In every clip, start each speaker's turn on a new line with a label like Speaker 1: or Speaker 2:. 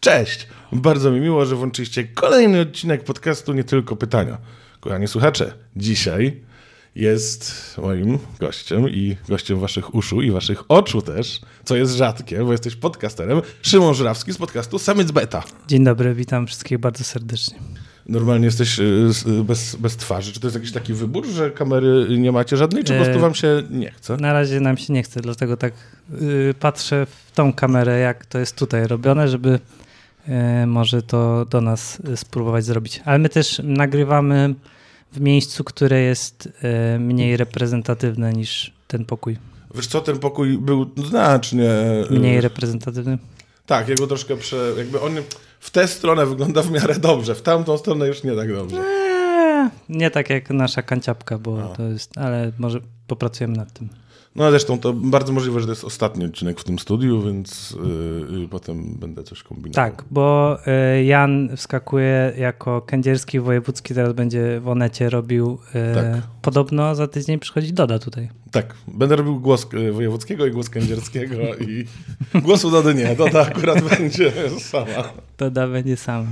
Speaker 1: Cześć! Bardzo mi miło, że włączyliście kolejny odcinek podcastu Nie Tylko Pytania. Kochani słuchacze, dzisiaj jest moim gościem i gościem waszych uszu i waszych oczu też, co jest rzadkie, bo jesteś podcasterem, Szymon Żurawski z podcastu Summit Beta.
Speaker 2: Dzień dobry, witam wszystkich bardzo serdecznie.
Speaker 1: Normalnie jesteś y, y, bez, bez twarzy. Czy to jest jakiś taki wybór, że kamery nie macie żadnej, czy po prostu wam się nie chce?
Speaker 2: Na razie nam się nie chce, dlatego tak yy, patrzę w tą kamerę, jak to jest tutaj robione, żeby może to do nas spróbować zrobić. Ale my też nagrywamy w miejscu, które jest yy, mniej reprezentatywne niż ten pokój.
Speaker 1: Wiesz co, ten pokój był znacznie...
Speaker 2: Mniej reprezentatywny?
Speaker 1: Tak, jego troszkę prze... jakby on w tę stronę wygląda w miarę dobrze, w tamtą stronę już nie tak dobrze.
Speaker 2: Eee, nie tak jak nasza kanciapka, bo to jest, ale może popracujemy nad tym.
Speaker 1: No zresztą to bardzo możliwe, że to jest ostatni odcinek w tym studiu, więc yy, potem będę coś kombinował.
Speaker 2: Tak, bo yy, Jan wskakuje jako kędzierski wojewódzki, teraz będzie w Onecie robił. Yy, tak. Podobno za tydzień przychodzi Doda tutaj.
Speaker 1: Tak, będę robił głos wojewódzkiego i głos kędzierskiego i głosu Dody nie, Doda akurat będzie sama.
Speaker 2: Doda będzie sama.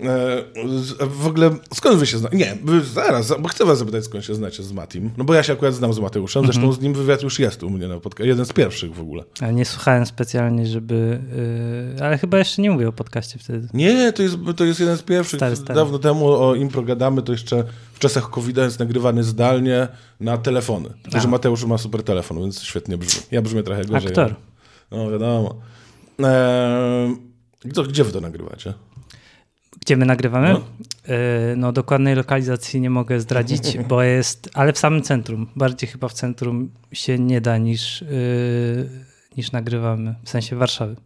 Speaker 1: E, w ogóle skąd wy się znacie? Nie, zaraz, bo chcę was zapytać, skąd się znacie z Matim. No bo ja się akurat znam z Mateuszem, zresztą mm -hmm. z nim wywiad już jest u mnie na podcaście. Jeden z pierwszych w ogóle.
Speaker 2: Ale nie słuchałem specjalnie, żeby... Yy, ale chyba jeszcze nie mówię o podcaście wtedy.
Speaker 1: Nie, to jest, to jest jeden z pierwszych. Stary, stary. Dawno temu o Impro gadamy, to jeszcze w czasach covid jest nagrywany zdalnie na telefony. Że Mateusz ma super telefon, więc świetnie brzmi. Ja brzmię trochę gorzej.
Speaker 2: Aktor.
Speaker 1: No wiadomo. Eee, gdzie wy to nagrywacie?
Speaker 2: Gdzie my nagrywamy? No. E, no, dokładnej lokalizacji nie mogę zdradzić, bo jest, ale w samym centrum. Bardziej chyba w centrum się nie da niż, yy, niż nagrywamy, w sensie Warszawy.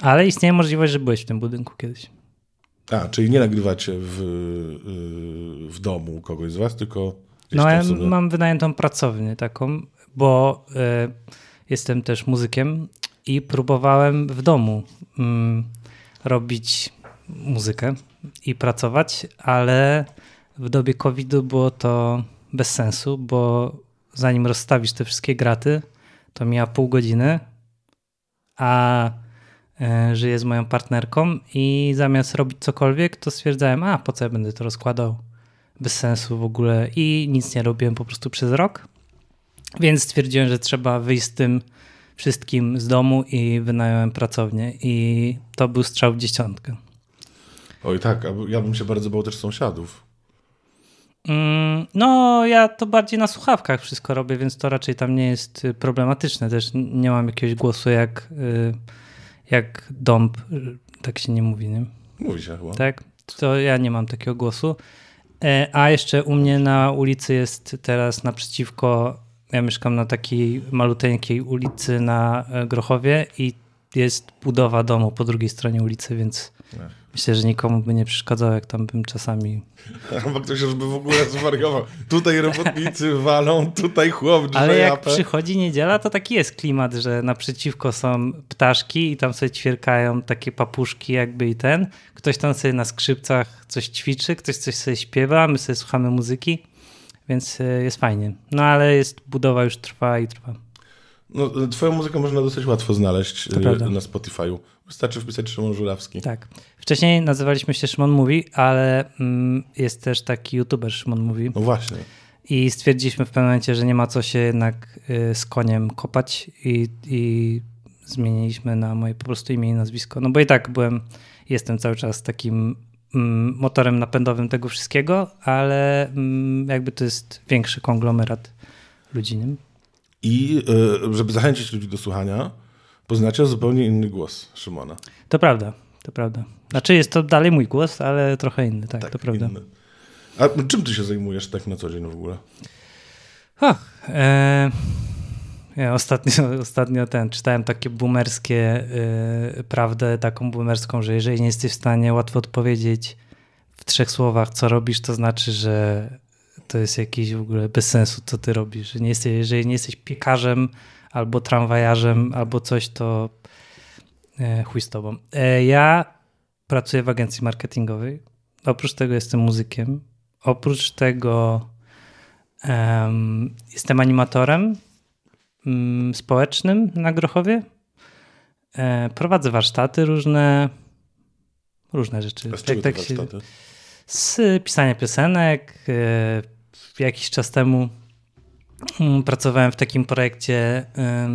Speaker 2: Ale istnieje możliwość, że byłeś w tym budynku kiedyś.
Speaker 1: A, czyli nie nagrywacie w, yy, w domu kogoś z was, tylko.
Speaker 2: No, ja sobie... mam wynajętą pracownię taką, bo jestem też muzykiem i próbowałem w domu mm, robić muzykę i pracować, ale w dobie COVID-u było to bez sensu, bo zanim rozstawisz te wszystkie graty, to mija pół godziny, a e, żyję z moją partnerką i zamiast robić cokolwiek, to stwierdzałem, a po co ja będę to rozkładał? Bez sensu w ogóle i nic nie robiłem po prostu przez rok. Więc stwierdziłem, że trzeba wyjść z tym wszystkim z domu i wynająłem pracownię i to był strzał w dziesiątkę.
Speaker 1: Oj tak, ja bym się bardzo bał też sąsiadów.
Speaker 2: Mm, no, ja to bardziej na słuchawkach wszystko robię, więc to raczej tam nie jest y, problematyczne. Też nie mam jakiegoś głosu jak, y, jak dąb, y, tak się nie mówi, nie?
Speaker 1: Mówi się chyba.
Speaker 2: Tak, to ja nie mam takiego głosu. E, a jeszcze u mnie na ulicy jest teraz naprzeciwko, ja mieszkam na takiej maluteńkiej ulicy na e, Grochowie i jest budowa domu po drugiej stronie ulicy, więc Ech. Myślę, że nikomu by nie przeszkadzało, jak tam bym czasami...
Speaker 1: Bo ktoś już by w ogóle zwariował. Tutaj robotnicy walą, tutaj chłop
Speaker 2: Ale jak japę. przychodzi niedziela, to taki jest klimat, że naprzeciwko są ptaszki i tam sobie ćwierkają takie papuszki jakby i ten. Ktoś tam sobie na skrzypcach coś ćwiczy, ktoś coś sobie śpiewa, my sobie słuchamy muzyki, więc e, jest fajnie. No ale jest budowa już trwa i trwa.
Speaker 1: No, twoją muzykę można dosyć łatwo znaleźć e, na Spotify'u. Wystarczy wpisać Szymon Żurawski.
Speaker 2: Tak. Wcześniej nazywaliśmy się Szymon Mówi, ale mm, jest też taki youtuber Szymon Mówi.
Speaker 1: No właśnie.
Speaker 2: I stwierdziliśmy w pewnym momencie, że nie ma co się jednak y, z koniem kopać i, i zmieniliśmy na moje po prostu imię i nazwisko. No bo i tak byłem, jestem cały czas takim mm, motorem napędowym tego wszystkiego, ale mm, jakby to jest większy konglomerat ludzi. Nie?
Speaker 1: I y, żeby zachęcić ludzi do słuchania, poznacie zupełnie inny głos Szymona.
Speaker 2: To prawda, to prawda. Znaczy jest to dalej mój głos, ale trochę inny, tak, tak to prawda. Inny.
Speaker 1: A czym ty się zajmujesz tak na co dzień w ogóle?
Speaker 2: Ach, e, ja ostatnio, ostatnio ten, czytałem takie boomerskie y, prawdę, taką boomerską, że jeżeli nie jesteś w stanie łatwo odpowiedzieć w trzech słowach, co robisz, to znaczy, że to jest jakiś w ogóle bez sensu, co ty robisz. Nie jesteś, jeżeli nie jesteś piekarzem albo tramwajarzem, albo coś, to e, chuj z tobą. E, ja pracuję w agencji marketingowej. Oprócz tego jestem muzykiem. Oprócz tego um, jestem animatorem um, społecznym na Grochowie. E, prowadzę warsztaty różne. różne rzeczy.
Speaker 1: A z
Speaker 2: tak się,
Speaker 1: warsztaty?
Speaker 2: z pisania piosenek. Jakiś czas temu mm, pracowałem w takim projekcie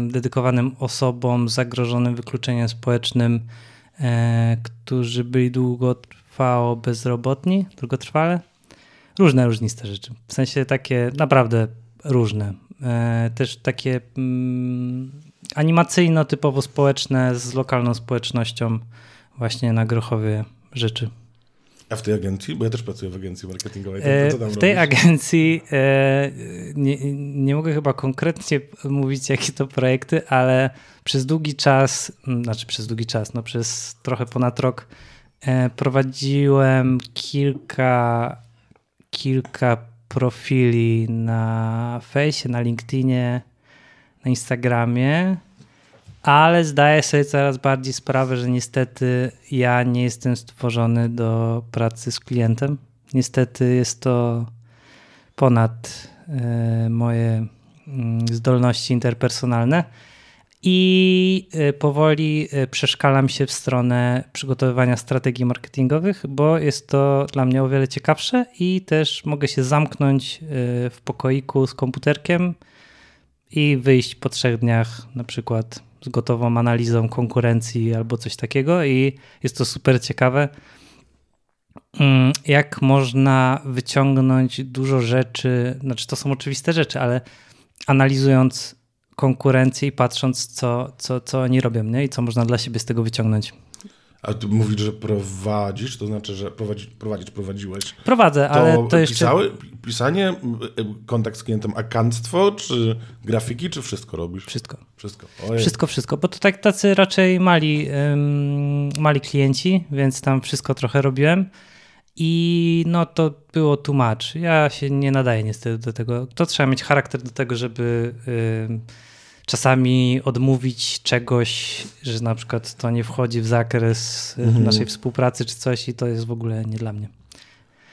Speaker 2: dedykowanym osobom zagrożonym wykluczeniem społecznym, e, którzy byli długotrwało bezrobotni, długotrwale. Różne, różniste rzeczy. W sensie takie naprawdę różne. E, Też takie mm, animacyjno-typowo społeczne z lokalną społecznością właśnie na Grochowie rzeczy.
Speaker 1: A w tej agencji? Bo ja też pracuję w agencji marketingowej.
Speaker 2: E,
Speaker 1: to co tam
Speaker 2: W tej
Speaker 1: robisz?
Speaker 2: agencji e, nie, nie mogę chyba konkretnie mówić, jakie to projekty, ale przez długi czas, m, znaczy przez długi czas, no przez trochę ponad rok e, prowadziłem kilka, kilka profili na fejsie, na LinkedInie, na Instagramie, ale zdaję sobie coraz bardziej sprawę, że niestety ja nie jestem stworzony do pracy z klientem. Niestety jest to ponad e, moje mm, zdolności interpersonalne i e, powoli e, przeszkalam się w stronę przygotowywania strategii marketingowych, bo jest to dla mnie o wiele ciekawsze i też mogę się zamknąć w pokoiku z komputerkiem i wyjść po trzech dniach na przykład z gotową analizą konkurencji albo coś takiego i jest to super ciekawe. Mm, Jak można wyciągnąć dużo rzeczy, znaczy to są oczywiste rzeczy, ale analizując konkurencję i patrząc, co, co, co oni robią nie? i co można dla siebie z tego wyciągnąć.
Speaker 1: A ty mówisz, że prowadzisz, to znaczy, że prowadzi, prowadzić prowadzisz.
Speaker 2: Prowadzę,
Speaker 1: To,
Speaker 2: ale to jeszcze.
Speaker 1: pisały, pisanie, e, kontakt z klientem, akanstwo, czy grafiki, czy wszystko robisz?
Speaker 2: Wszystko.
Speaker 1: Wszystko. Ojej.
Speaker 2: Wszystko, wszystko, bo to tak tacy raczej mali, mali klienci, więc tam wszystko trochę robiłem i no to było much. Ja się nie nadaję niestety do tego. To trzeba mieć charakter do tego, żeby czasami odmówić czegoś, że na przykład to nie wchodzi w zakres y,
Speaker 1: Mhm.
Speaker 2: naszej współpracy czy coś i to jest w ogóle nie dla mnie.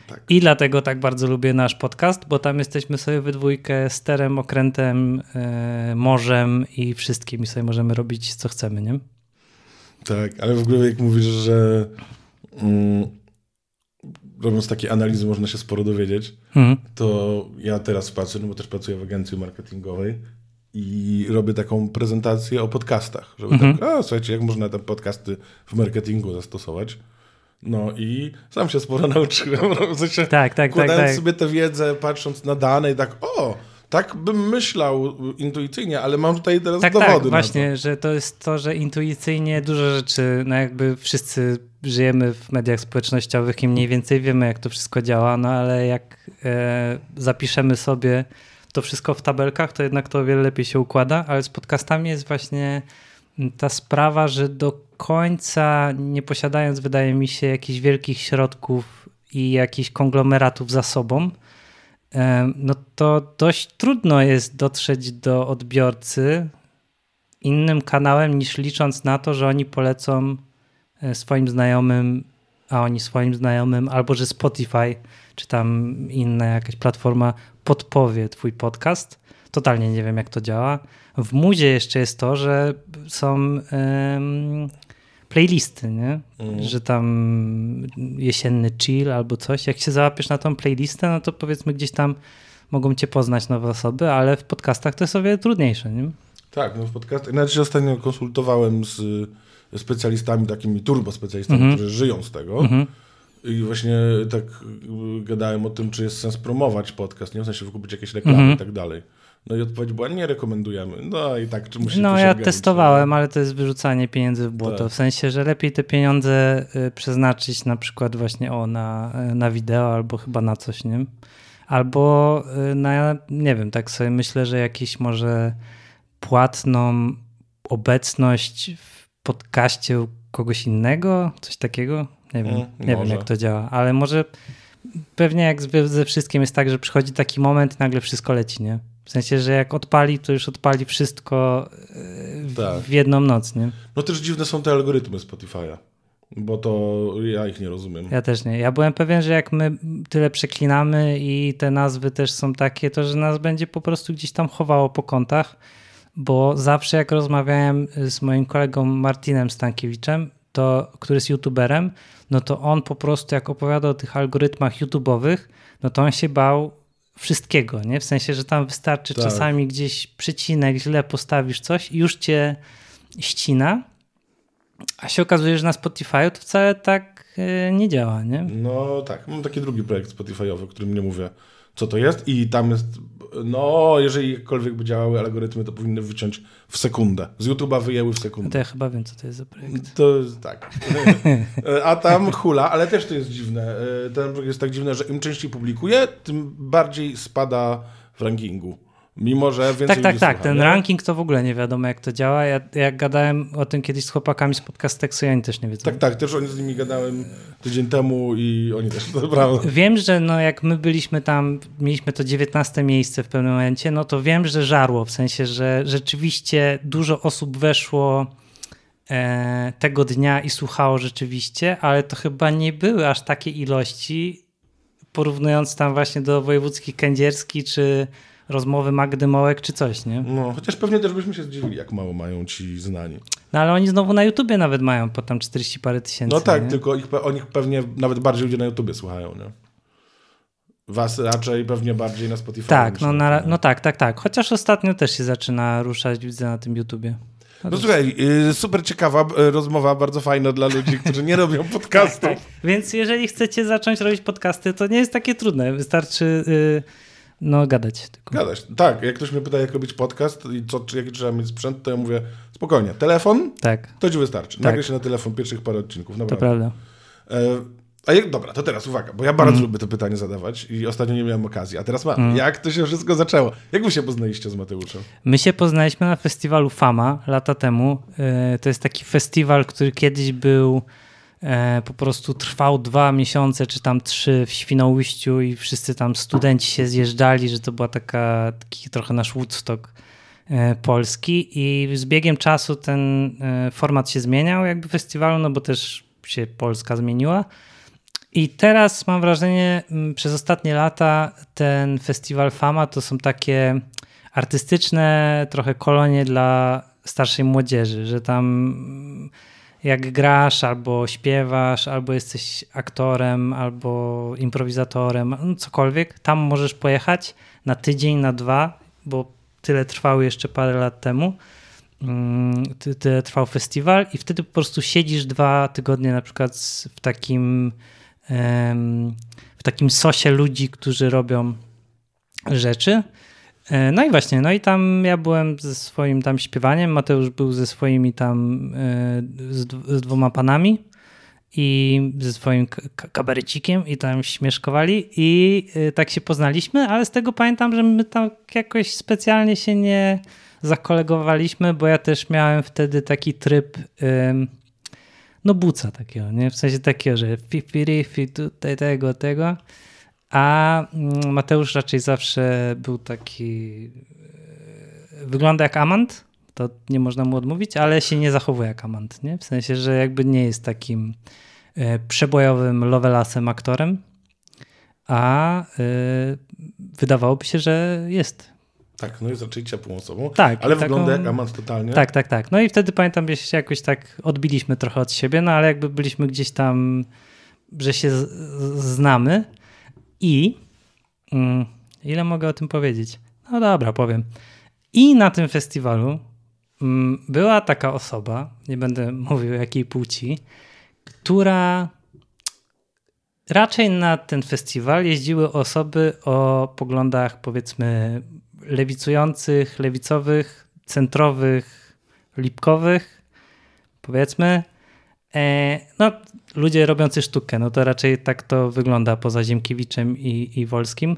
Speaker 1: Tak.
Speaker 2: I dlatego tak bardzo lubię nasz podcast, bo tam jesteśmy sobie we dwójkę sterem, okrętem, e, morzem i wszystkim i sobie możemy robić co chcemy, nie?
Speaker 1: Tak, ale w ogóle jak mówisz, że mm, robiąc takie analizy można się sporo dowiedzieć,
Speaker 2: Mhm.
Speaker 1: to ja teraz pracuję, no bo też pracuję w agencji marketingowej i robię taką prezentację o podcastach, żeby
Speaker 2: Mhm.
Speaker 1: tak, a słuchajcie, jak można te podcasty w marketingu zastosować. No i sam się sporo nauczyłem. no, W sensie,
Speaker 2: Tak, tak, tak, tak.
Speaker 1: sobie tę wiedzę, patrząc na dane i tak, o, tak bym myślał intuicyjnie, ale mam tutaj teraz
Speaker 2: Tak,
Speaker 1: dowody
Speaker 2: tak, właśnie, że to jest to, że intuicyjnie dużo rzeczy, no jakby wszyscy żyjemy w mediach społecznościowych i mniej więcej wiemy, jak to wszystko działa, no ale jak e, zapiszemy sobie to wszystko w tabelkach, to jednak to o wiele lepiej się układa, ale z podcastami jest właśnie ta sprawa, że do końca nie posiadając, wydaje mi się, jakichś wielkich środków i jakichś konglomeratów za sobą, no to dość trudno jest dotrzeć do odbiorcy innym kanałem niż licząc na to, że oni polecą e, swoim znajomym, a oni swoim znajomym, albo że Spotify czy tam inna jakaś platforma podpowie twój podcast. Totalnie nie wiem, jak to działa. W Muzie jeszcze jest to, że są playlisty, nie?
Speaker 1: Mhm.
Speaker 2: że tam jesienny chill albo coś. Jak się załapiesz na tą playlistę, no to powiedzmy gdzieś tam mogą cię poznać nowe osoby, ale w podcastach to jest o wiele trudniejsze. Nie?
Speaker 1: Tak, no w podcastach. Nawet się ostatnio konsultowałem z y, specjalistami, takimi turbospecjalistami,
Speaker 2: Mhm.
Speaker 1: którzy żyją z tego.
Speaker 2: Mhm.
Speaker 1: I właśnie tak gadałem o tym, czy jest sens promować podcast, nie w sensie wykupić jakieś reklamy
Speaker 2: Mhm.
Speaker 1: i tak dalej. No i odpowiedź była, nie rekomendujemy. No i tak, czy musi
Speaker 2: No ja testowałem, ale to jest wyrzucanie pieniędzy w błoto.
Speaker 1: Tak.
Speaker 2: W sensie, że lepiej te pieniądze y, przeznaczyć na przykład właśnie o, na, y, na wideo albo chyba na coś, nie? Albo y, na, nie wiem, tak sobie myślę, że jakiś może płatną obecność w podcaście u kogoś innego, coś takiego. Nie wiem,
Speaker 1: Mm,
Speaker 2: nie wiem jak to działa, ale może pewnie jak ze wszystkim jest tak, że przychodzi taki moment i nagle wszystko leci, nie? W sensie, że jak odpali, to już odpali wszystko yy, w,
Speaker 1: Tak.
Speaker 2: w jedną noc, nie?
Speaker 1: No też dziwne są te algorytmy Spotify'a, bo to ja ich nie rozumiem.
Speaker 2: Ja też nie. Ja byłem pewien, że jak my tyle przeklinamy i te nazwy też są takie, to że nas będzie po prostu gdzieś tam chowało po kątach, bo zawsze jak rozmawiałem z moim kolegą Martinem Stankiewiczem, to, który jest youtuberem, no to on po prostu jak opowiada o tych algorytmach YouTube'owych, no to on się bał wszystkiego, nie? W sensie, że tam wystarczy
Speaker 1: Tak.
Speaker 2: czasami gdzieś przecinek, źle postawisz coś i już cię ścina, a się okazuje, że na Spotify to wcale tak e, nie działa, nie?
Speaker 1: No tak, mam taki drugi projekt Spotify'owy, o którym nie mówię, co to jest i tam jest, no jeżeli jakkolwiek by działały algorytmy, to powinny wyciąć w sekundę. Z YouTube'a wyjęły w sekundę.
Speaker 2: to ja chyba wiem, co to jest za projekt.
Speaker 1: To jest tak. A tam hula, ale też to jest dziwne. Ten projekt jest tak dziwny, że im częściej publikuje, tym bardziej spada w rankingu. Mimo, że więcej
Speaker 2: Tak, tak, tak.
Speaker 1: słucha,
Speaker 2: Ten
Speaker 1: nie?
Speaker 2: ranking to w ogóle nie wiadomo, jak to działa. Ja, jak gadałem o tym kiedyś z chłopakami z podcasteksu, i oni też nie wiedzą.
Speaker 1: Tak, tak, też oni z nimi gadałem tydzień temu i oni też to prawda.
Speaker 2: Wiem, że no jak my byliśmy tam, mieliśmy to 19 miejsce w pewnym momencie, no to wiem, że żarło, w sensie, że rzeczywiście dużo osób weszło e, tego dnia i słuchało rzeczywiście, ale to chyba nie były aż takie ilości, porównując tam właśnie do wojewódzkich kędzierski, czy rozmowy Magdy Mołek, czy coś, nie?
Speaker 1: No, chociaż pewnie też byśmy się zdziwili, jak mało mają ci znani.
Speaker 2: No ale oni znowu na YouTubie nawet mają po tam 40 parę tysięcy.
Speaker 1: No tak,
Speaker 2: nie?
Speaker 1: tylko ich, o nich pewnie nawet bardziej ludzie na YouTubie słuchają, nie? Was raczej pewnie bardziej na Spotify.
Speaker 2: Tak, no,
Speaker 1: na
Speaker 2: no tak, tak, tak. Chociaż ostatnio też się zaczyna ruszać, widzę na tym YouTubie.
Speaker 1: No słuchaj, y, super ciekawa rozmowa, bardzo fajna dla ludzi, którzy nie robią podcastów.
Speaker 2: Tak. Więc jeżeli chcecie zacząć robić podcasty, to nie jest takie trudne. Wystarczy y, no gadać tylko.
Speaker 1: Gadać. Tak, jak ktoś mnie pyta, jak robić podcast i co, czy, jaki trzeba mieć sprzęt, to ja mówię, spokojnie, telefon,
Speaker 2: Tak,
Speaker 1: to ci wystarczy.
Speaker 2: Tak.
Speaker 1: Nagraj się na telefon pierwszych parę odcinków,
Speaker 2: to
Speaker 1: naprawdę.
Speaker 2: prawda.
Speaker 1: E, a jak, dobra, to teraz uwaga, bo ja bardzo
Speaker 2: Mhm.
Speaker 1: lubię to pytanie zadawać i ostatnio nie miałem okazji, a teraz mam. Jak to się wszystko zaczęło? Jak wy się poznaliście z Mateuszem?
Speaker 2: My się poznaliśmy na festiwalu Fama lata temu. Y, To jest taki festiwal, który kiedyś był e, po prostu trwał dwa miesiące, czy tam trzy w Świnoujściu i wszyscy tam studenci się zjeżdżali, że to była taka, taki trochę nasz Woodstock e, polski i z biegiem czasu ten e, format się zmieniał jakby festiwalu, no bo też się Polska zmieniła. I teraz mam wrażenie, przez ostatnie lata ten festiwal Fama to są takie artystyczne trochę kolonie dla starszej młodzieży, że tam jak grasz, albo śpiewasz, albo jesteś aktorem, albo improwizatorem, no cokolwiek, tam możesz pojechać na tydzień, na dwa, bo tyle trwały jeszcze parę lat temu. Mm, ty- Tyle trwał festiwal i wtedy po prostu siedzisz dwa tygodnie na przykład w takim w takim sosie ludzi, którzy robią rzeczy. E, No i właśnie, no i tam ja byłem ze swoim tam śpiewaniem, Mateusz był ze swoimi tam e, z, dwoma panami i ze swoim kabarecikiem i tam śmieszkowali i e, tak się poznaliśmy, ale z tego pamiętam, że my tam jakoś specjalnie się nie zakolegowaliśmy, bo ja też miałem wtedy taki tryb no buca takiego, nie? W sensie takiego, że fi, fi, fi, tutaj tego, tego. A mm, Mateusz raczej zawsze był taki. e, Wygląda jak amant, to nie można mu odmówić, ale się nie zachowuje jak amant, nie? W sensie, że jakby nie jest takim e, przebojowym lovelasem aktorem, a e, wydawałoby się, że jest.
Speaker 1: Tak, no jest raczej ciepłą osobą,
Speaker 2: Tak,
Speaker 1: ale
Speaker 2: taką-
Speaker 1: wygląda jak amant totalnie.
Speaker 2: Tak, tak, tak. No i wtedy pamiętam, że się jakoś tak odbiliśmy trochę od siebie, no ale jakby byliśmy gdzieś tam, że się znamy i mm, ile mogę o tym powiedzieć? No dobra, powiem. I na tym festiwalu mm, była taka osoba, nie będę mówił jakiej płci, która raczej na ten festiwal jeździły osoby o poglądach powiedzmy lewicujących, lewicowych, centrowych, lipkowych, powiedzmy. E, no, ludzie robiący sztukę, no to raczej tak to wygląda poza Ziemkiewiczem i, i Wolskim.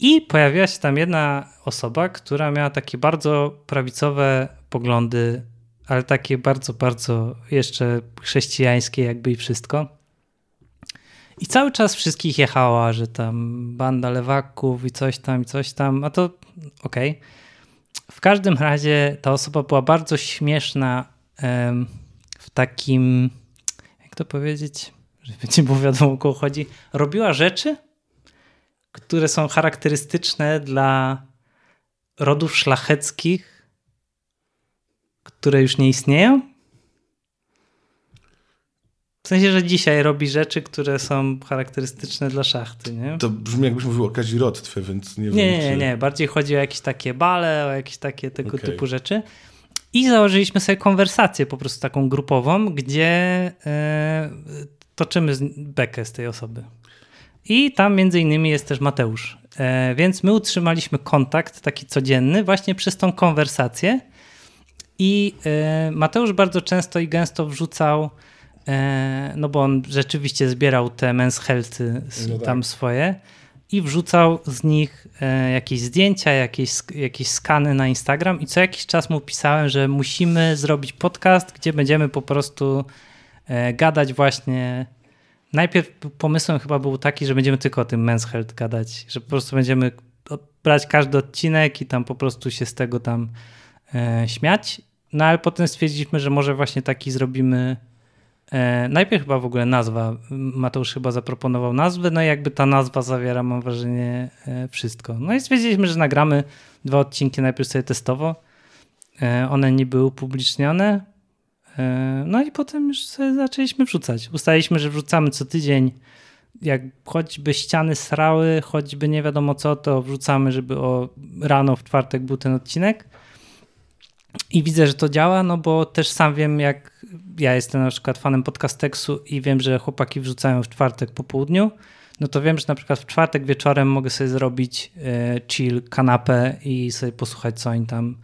Speaker 2: I pojawiła się tam jedna osoba, która miała takie bardzo prawicowe poglądy, ale takie bardzo, bardzo jeszcze chrześcijańskie, jakby i wszystko. I cały czas wszystkich jechała, że tam banda lewaków i coś tam, i coś tam, a to okej. W każdym razie ta osoba była bardzo śmieszna w takim, to powiedzieć, że będzie było wiadomo o kogo chodzi. Robiła rzeczy, które są charakterystyczne dla rodów szlacheckich, które już nie istnieją. W sensie, że dzisiaj robi rzeczy, które są charakterystyczne dla szachty, nie?
Speaker 1: To brzmi jakbyś mówił o kazirotwie, więc nie wiem.
Speaker 2: Nie, nie,
Speaker 1: czy...
Speaker 2: nie. Bardziej chodzi o jakieś takie bale, o jakieś takie tego
Speaker 1: Okej.
Speaker 2: typu rzeczy. I założyliśmy sobie konwersację po prostu taką grupową, gdzie e, toczymy bekę z tej osoby. I tam między innymi jest też Mateusz. E, więc my utrzymaliśmy kontakt taki codzienny właśnie przez tą konwersację. I e, Mateusz bardzo często i gęsto wrzucał, no bo on rzeczywiście zbierał te men's healthy
Speaker 1: No tak.
Speaker 2: tam swoje i wrzucał z nich e, jakieś zdjęcia, jakieś, jakieś skany na Instagram i co jakiś czas mu pisałem, że musimy zrobić podcast, gdzie będziemy po prostu e, gadać właśnie. Najpierw pomysłem chyba był taki, że będziemy tylko o tym men's health gadać, że po prostu będziemy brać każdy odcinek i tam po prostu się z tego tam e, śmiać. No ale potem stwierdziliśmy, że może właśnie taki zrobimy. E, najpierw chyba w ogóle nazwa. Mateusz chyba zaproponował nazwę, no i jakby ta nazwa zawiera, mam wrażenie, e, wszystko. No i stwierdziliśmy, że nagramy dwa odcinki najpierw sobie testowo. E, one nie były upublicznione. No i potem już sobie zaczęliśmy wrzucać. Ustaliliśmy, że wrzucamy co tydzień. Jak choćby ściany srały, choćby nie wiadomo co, to wrzucamy, żeby o rano w czwartek był ten odcinek. I widzę, że to działa, no bo też sam wiem, jak ja jestem na przykład fanem podcasteksu i wiem, że chłopaki wrzucają w czwartek po południu, no to wiem, że na przykład w czwartek wieczorem mogę sobie zrobić e, chill, kanapę i sobie posłuchać, co oni tam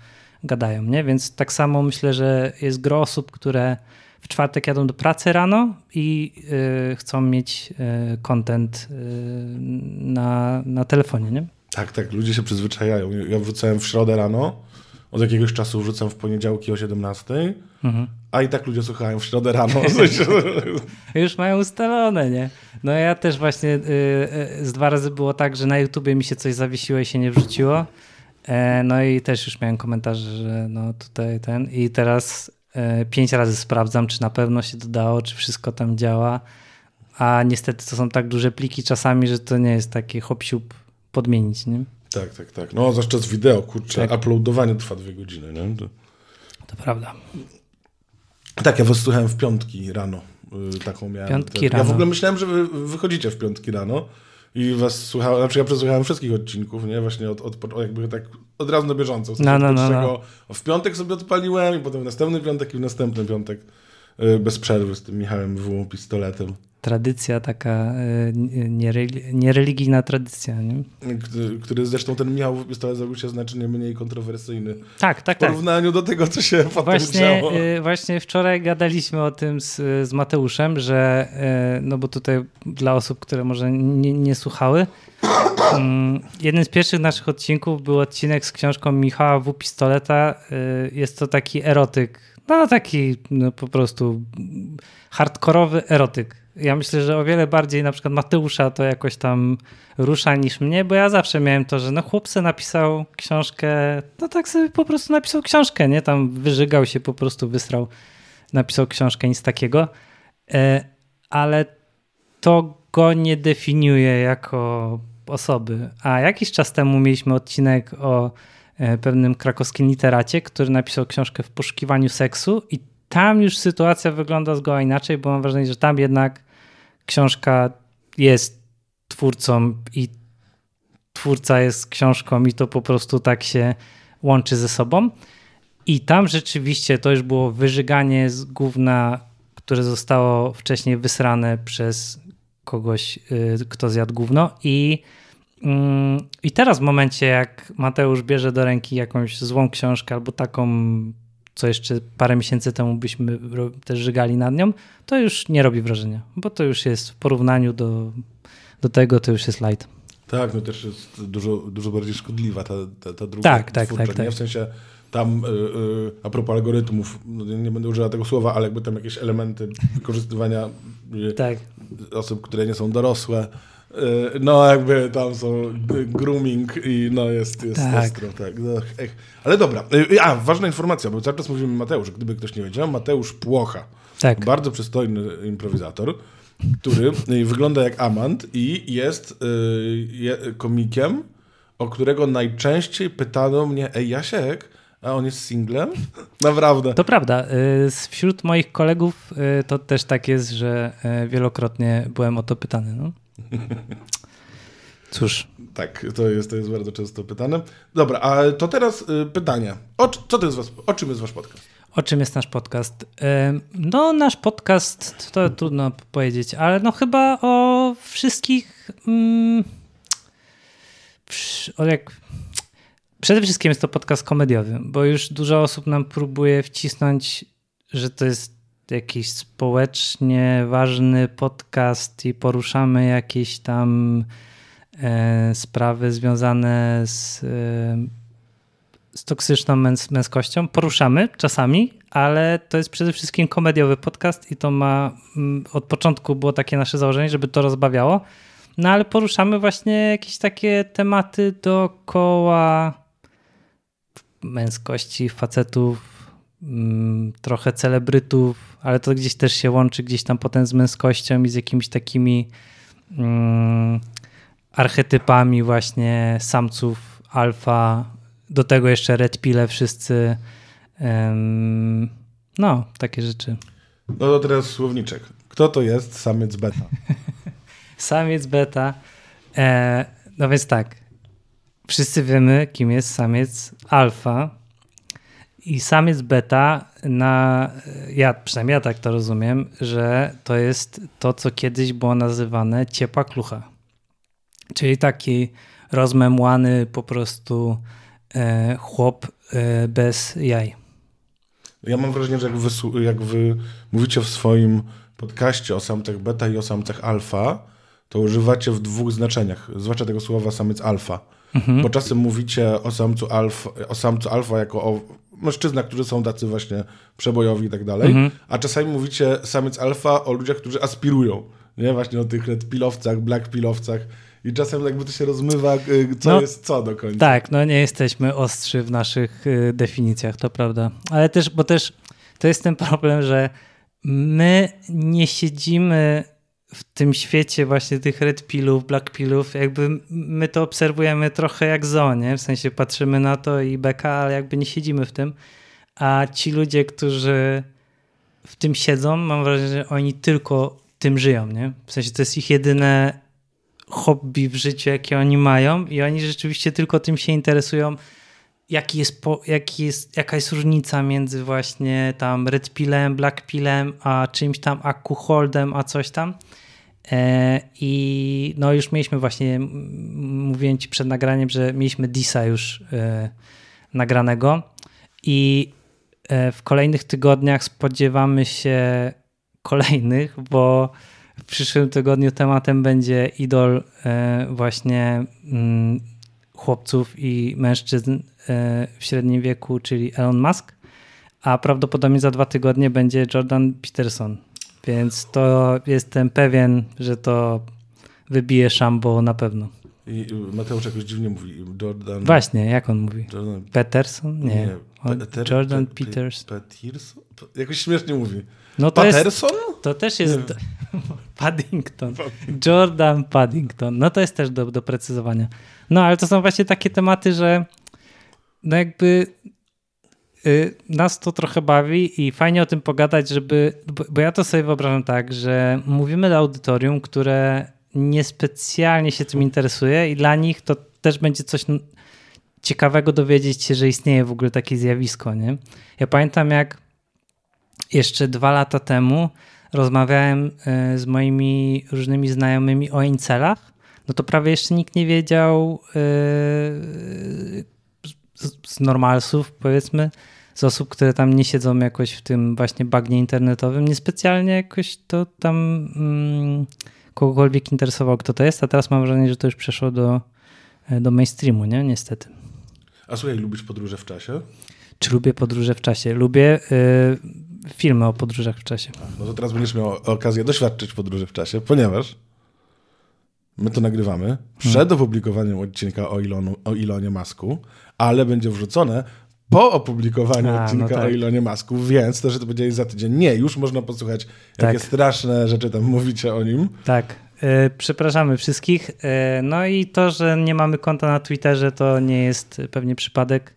Speaker 2: gadają, nie? Więc tak samo myślę, że jest gro osób, które w czwartek jadą do pracy rano i e, chcą mieć e, content na, na telefonie, nie?
Speaker 1: Tak, tak, ludzie się przyzwyczajają. Ja wrzucałem w środę rano, od jakiegoś czasu wrzucam w poniedziałki o 17,
Speaker 2: Mhm.
Speaker 1: a i tak ludzie słuchają w środę rano.
Speaker 2: Już mają ustalone, nie? No ja też właśnie y, y, z dwa razy było tak, że na YouTubie mi się coś zawiesiło i się nie wrzuciło. E, no i też już miałem komentarze, że no tutaj ten i teraz e, pięć razy sprawdzam, czy na pewno się dodało, czy wszystko tam działa. A niestety to są tak duże pliki czasami, że to nie jest taki hop podmienić, nie?
Speaker 1: Tak, tak, tak. No, zwłaszcza z wideo, kurczę,
Speaker 2: Tak.
Speaker 1: uploadowanie trwa dwie godziny, nie? To...
Speaker 2: To prawda.
Speaker 1: Tak, ja was słuchałem w piątki rano. y, Taką miałem.
Speaker 2: Piątki
Speaker 1: Ja w
Speaker 2: rano.
Speaker 1: ogóle myślałem, że wy wychodzicie w piątki rano i was słuchałem, znaczy ja przesłuchałem wszystkich odcinków, nie? Właśnie od, od, jakby tak od razu na bieżąco. W, sensie
Speaker 2: No, no, no,
Speaker 1: pierwszego- W piątek sobie odpaliłem i potem w następny piątek i w następny piątek y, bez przerwy z tym Michałem W. pistoletem,
Speaker 2: Tradycja taka niereli- niereligijna tradycja, nie?
Speaker 1: który, zresztą ten Michał W. pistolet zrobił się znacznie mniej kontrowersyjny
Speaker 2: Tak, tak,
Speaker 1: w
Speaker 2: tak.
Speaker 1: porównaniu do tego, co się potem
Speaker 2: Właśnie,
Speaker 1: działo.
Speaker 2: y, właśnie wczoraj gadaliśmy o tym z, z Mateuszem, że y, no bo tutaj dla osób, które może nie, nie słuchały, mm, jeden z pierwszych naszych odcinków był odcinek z książką Michała W. Pistoleta. Jest to taki erotyk, no taki no, po prostu hardkorowy erotyk. Ja myślę, że o wiele bardziej na przykład Mateusza to jakoś tam rusza niż mnie, bo ja zawsze miałem to, że no chłopcy napisał książkę, no tak sobie po prostu napisał książkę, nie? Tam wyżygał się, po prostu wysrał, napisał książkę, nic takiego. E, ale to go nie definiuje jako osoby. A jakiś czas temu mieliśmy odcinek o e, pewnym krakowskim literacie, który napisał książkę w poszukiwaniu seksu i tam już sytuacja wygląda zgoła inaczej, bo mam wrażenie, że tam jednak książka jest twórcą i twórca jest książką i to po prostu tak się łączy ze sobą. I tam rzeczywiście to już było wyżyganie z gówna, które zostało wcześniej wysrane przez kogoś, y, kto zjadł gówno. I, mm, I teraz w momencie, jak Mateusz bierze do ręki jakąś złą książkę albo taką, co jeszcze parę miesięcy temu byśmy też żygali nad nią, to już nie robi wrażenia, bo to już jest w porównaniu do, do tego, to już jest light.
Speaker 1: Tak, no też jest dużo, dużo bardziej szkodliwa ta, ta, ta druga
Speaker 2: Tak, tak,
Speaker 1: twórcza,
Speaker 2: tak, tak.
Speaker 1: W sensie tam, y, y, a propos algorytmów, no, nie będę używał tego słowa, ale jakby tam jakieś elementy wykorzystywania
Speaker 2: Tak.
Speaker 1: osób, które nie są dorosłe, no jakby tam są grooming i no jest, jest
Speaker 2: Tak.
Speaker 1: ostro, tak. No. Ale dobra, y, a ważna informacja, bo cały czas mówimy Mateusz, gdyby ktoś nie wiedział, Mateusz Płocha,
Speaker 2: Tak.
Speaker 1: bardzo przystojny improwizator, który wygląda jak amant i jest y, komikiem, o którego najczęściej pytano mnie, ej Jasiek, A on jest singlem? Naprawdę.
Speaker 2: To prawda. Wśród moich kolegów to też tak jest, że wielokrotnie byłem o to pytany. No. Cóż.
Speaker 1: Tak, to jest, to jest bardzo często pytane. Dobra, a to teraz pytanie. O, co to jest was, o czym jest wasz podcast?
Speaker 2: O czym jest nasz podcast? No, nasz podcast to trudno powiedzieć, ale no chyba o wszystkich. Mm, o jak Przede wszystkim jest to podcast komediowy, bo już dużo osób nam próbuje wcisnąć, że to jest jakiś społecznie ważny podcast i poruszamy jakieś tam e, sprawy związane z, e, z toksyczną męs męskością. Poruszamy czasami, ale to jest przede wszystkim komediowy podcast i to ma mm, od początku było takie nasze założenie, żeby to rozbawiało. No ale poruszamy właśnie jakieś takie tematy dookoła męskości, facetów, mm, trochę celebrytów, ale to gdzieś też się łączy gdzieś tam potem z męskością i z jakimiś takimi mm, archetypami właśnie samców alfa, do tego jeszcze red pile wszyscy. no, takie rzeczy.
Speaker 1: No to teraz słowniczek. Kto to jest samiec beta?
Speaker 2: samiec beta. E, no więc tak, wszyscy wiemy, kim jest samiec alfa. I samiec beta, na, ja przynajmniej ja tak to rozumiem, że to jest to, co kiedyś było nazywane ciepła klucha. Czyli taki rozmemłany po prostu e, chłop e, bez jaj.
Speaker 1: Ja mam wrażenie, że jak wy, jak wy mówicie w swoim podcaście o samcach beta i o samcach alfa, to używacie w dwóch znaczeniach, zwłaszcza tego słowa samiec alfa. Mhm. Bo czasem mówicie o samcu, alfa, o samcu alfa jako o mężczyznach, którzy są tacy właśnie przebojowi i tak dalej, mhm. a czasami mówicie samiec alfa o ludziach, którzy aspirują. Nie? Właśnie o tych red pilowcach, black pilowcach. I czasem jakby to się rozmywa, y, co no, jest co do końca.
Speaker 2: Tak, no nie jesteśmy ostrzy w naszych y, definicjach, to prawda. Ale też, bo też to jest ten problem, że my nie siedzimy w tym świecie właśnie tych red pillów, black pillów, jakby my to obserwujemy trochę jak zo, nie? W sensie patrzymy na to i beka, ale jakby nie siedzimy w tym. A ci ludzie, którzy w tym siedzą, mam wrażenie, że oni tylko tym żyją, nie? W sensie to jest ich jedyne hobby w życiu, jakie oni mają i oni rzeczywiście tylko tym się interesują, jaki jest, po, jaki jest, jaka jest różnica między właśnie tam red pillem, black pillem, a czymś tam, a holdem, a coś tam. E, I no już mieliśmy właśnie, mówiłem ci przed nagraniem, że mieliśmy Disa już e, nagranego. I e, w kolejnych tygodniach spodziewamy się kolejnych, bo w przyszłym tygodniu tematem będzie idol właśnie mm, chłopców i mężczyzn w średnim wieku, czyli Elon Musk, a prawdopodobnie za dwa tygodnie będzie Jordan Peterson, więc to jestem pewien, że to wybije Szambo na pewno.
Speaker 1: I Mateusz jakoś dziwnie mówi. Jordan.
Speaker 2: Właśnie, jak on mówi? Jordan... Peterson? Nie. nie. Peter, Jordan Pe Peters.
Speaker 1: Peterson? Jakoś śmiesznie mówi.
Speaker 2: No to Patterson? Jest, to też jest Paddington. Jordan Paddington. No to jest też do doprecyzowania. No ale to są właśnie takie tematy, że no jakby nas to trochę bawi i fajnie o tym pogadać, żeby, bo ja to sobie wyobrażam tak, że mówimy do audytorium, które niespecjalnie się tym interesuje i dla nich to też będzie coś ciekawego dowiedzieć się, że istnieje w ogóle takie zjawisko. Nie? Ja pamiętam jak jeszcze dwa lata temu rozmawiałem y, z moimi różnymi znajomymi o incelach, no to prawie jeszcze nikt nie wiedział yy, z normalsów powiedzmy, z osób, które tam nie siedzą jakoś w tym właśnie bagnie internetowym, niespecjalnie jakoś to tam mm, kogokolwiek interesował, kto to jest, a teraz mam wrażenie, że to już przeszło do, e, do mainstreamu, nie? Niestety.
Speaker 1: A słuchaj, lubisz podróże w czasie?
Speaker 2: Czy lubię podróże w czasie? Lubię y, filmy o podróżach w czasie.
Speaker 1: No to teraz będziesz miał okazję doświadczyć podróży w czasie, ponieważ my to nagrywamy przed hmm. opublikowaniem odcinka o, Ilonu, o Ilonie Masku, ale będzie wrzucone po opublikowaniu A, no odcinka no tak. o Ilonie Masku, więc to, że to będzie za tydzień. Nie, już można posłuchać, tak. jakie straszne rzeczy tam mówicie o nim.
Speaker 2: Tak. E, przepraszamy wszystkich. E, no i to, że nie mamy konta na Twitterze, to nie jest pewnie przypadek,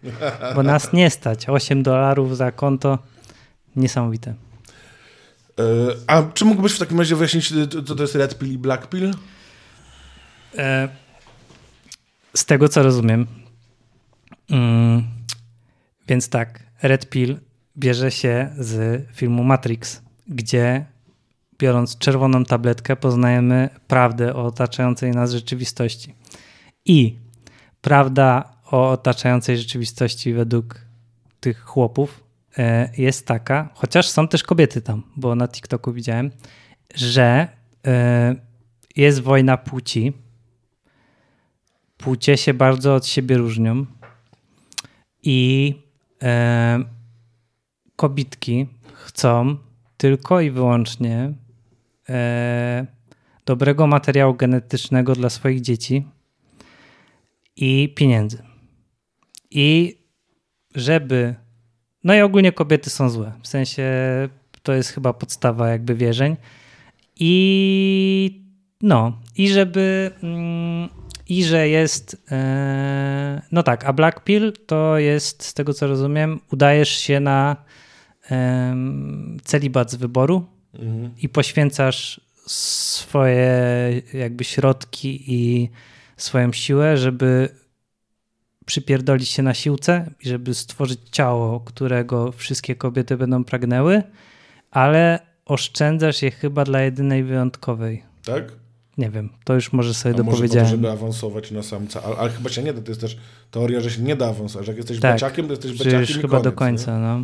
Speaker 2: bo nas nie stać. 8 dolarów za konto. Niesamowite.
Speaker 1: E, a czy mógłbyś w takim razie wyjaśnić, co to jest Red Pill i Black Pill?
Speaker 2: Z tego, co rozumiem. Więc tak, Red Pill bierze się z filmu Matrix, gdzie biorąc czerwoną tabletkę, poznajemy prawdę o otaczającej nas rzeczywistości. I prawda o otaczającej rzeczywistości według tych chłopów e, jest taka, chociaż są też kobiety tam, bo na TikToku widziałem, że e, jest wojna płci. Płcie się bardzo od siebie różnią i e, kobitki chcą tylko i wyłącznie e, dobrego materiału genetycznego dla swoich dzieci i pieniędzy. I żeby. No i ogólnie kobiety są złe. W sensie to jest chyba podstawa jakby wierzeń. I no, i żeby. Mm, I że jest. E, no tak, a Black Pill to jest, z tego co rozumiem, udajesz się na celibat z wyboru mhm. i poświęcasz swoje jakby środki i swoją siłę, żeby przypierdolić się na siłce i żeby stworzyć ciało, którego wszystkie kobiety będą pragnęły, ale oszczędzasz je chyba dla jedynej wyjątkowej.
Speaker 1: Tak?
Speaker 2: Nie wiem, to już może sobie
Speaker 1: A
Speaker 2: dopowiedziałem.
Speaker 1: Może po to, żeby awansować na samca, ale, ale, chyba się nie da, to jest też teoria, że się nie da awansować. Jak jesteś tak, beciakiem, to jesteś beciakiem już
Speaker 2: chyba
Speaker 1: koniec,
Speaker 2: do końca, nie? no.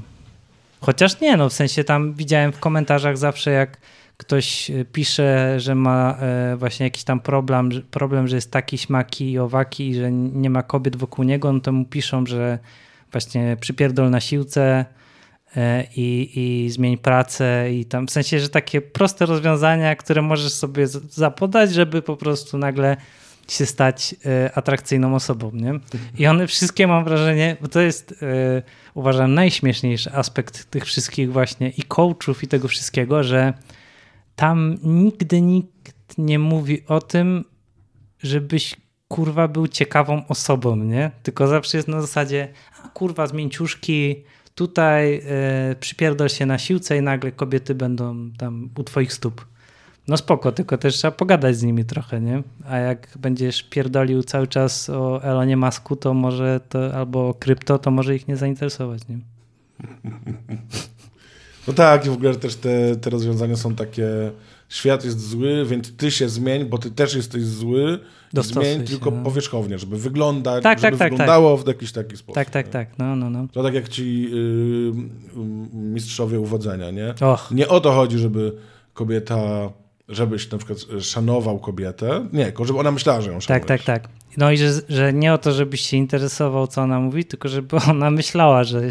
Speaker 2: Chociaż nie, no w sensie tam widziałem w komentarzach zawsze jak ktoś e, pisze, że ma e, właśnie jakiś tam problem, problem, że jest taki śmaki i owaki i że nie ma kobiet wokół niego, no to mu piszą, że właśnie przypierdol na siłce i, i zmień pracę i tam w sensie, że takie proste rozwiązania, które możesz sobie zapodać, żeby po prostu nagle się stać atrakcyjną osobą, nie? I one wszystkie mam wrażenie, bo to jest uważam najśmieszniejszy aspekt tych wszystkich właśnie i coachów i tego wszystkiego, że tam nigdy nikt nie mówi o tym, żebyś kurwa był ciekawą osobą, nie? Tylko zawsze jest na zasadzie, a kurwa z mięciuszki, tutaj yy, przypierdol się na siłce i nagle kobiety będą tam u twoich stóp. No spoko, tylko też trzeba pogadać z nimi trochę, nie? A jak będziesz pierdolił cały czas o Elonie Masku, to może to, albo o krypto, to może ich nie zainteresować, nie?
Speaker 1: No tak, i w ogóle też te, te rozwiązania są takie, świat jest zły, więc ty się zmień, bo ty też jesteś zły, Dostosuj zmień się, tylko no. powierzchownie, żeby wyglądać, tak, żeby tak, tak, wyglądało tak. w jakiś taki sposób.
Speaker 2: Tak, tak, tak, no, no, no.
Speaker 1: To tak jak ci yy, mistrzowie uwodzenia, nie? Och. Nie o to chodzi, żeby kobieta żebyś na przykład szanował kobietę. Nie, tylko żeby ona myślała, że ją szanujesz.
Speaker 2: Tak, tak, tak. No i że, że nie o to, żebyś się interesował, co ona mówi, tylko żeby ona myślała, że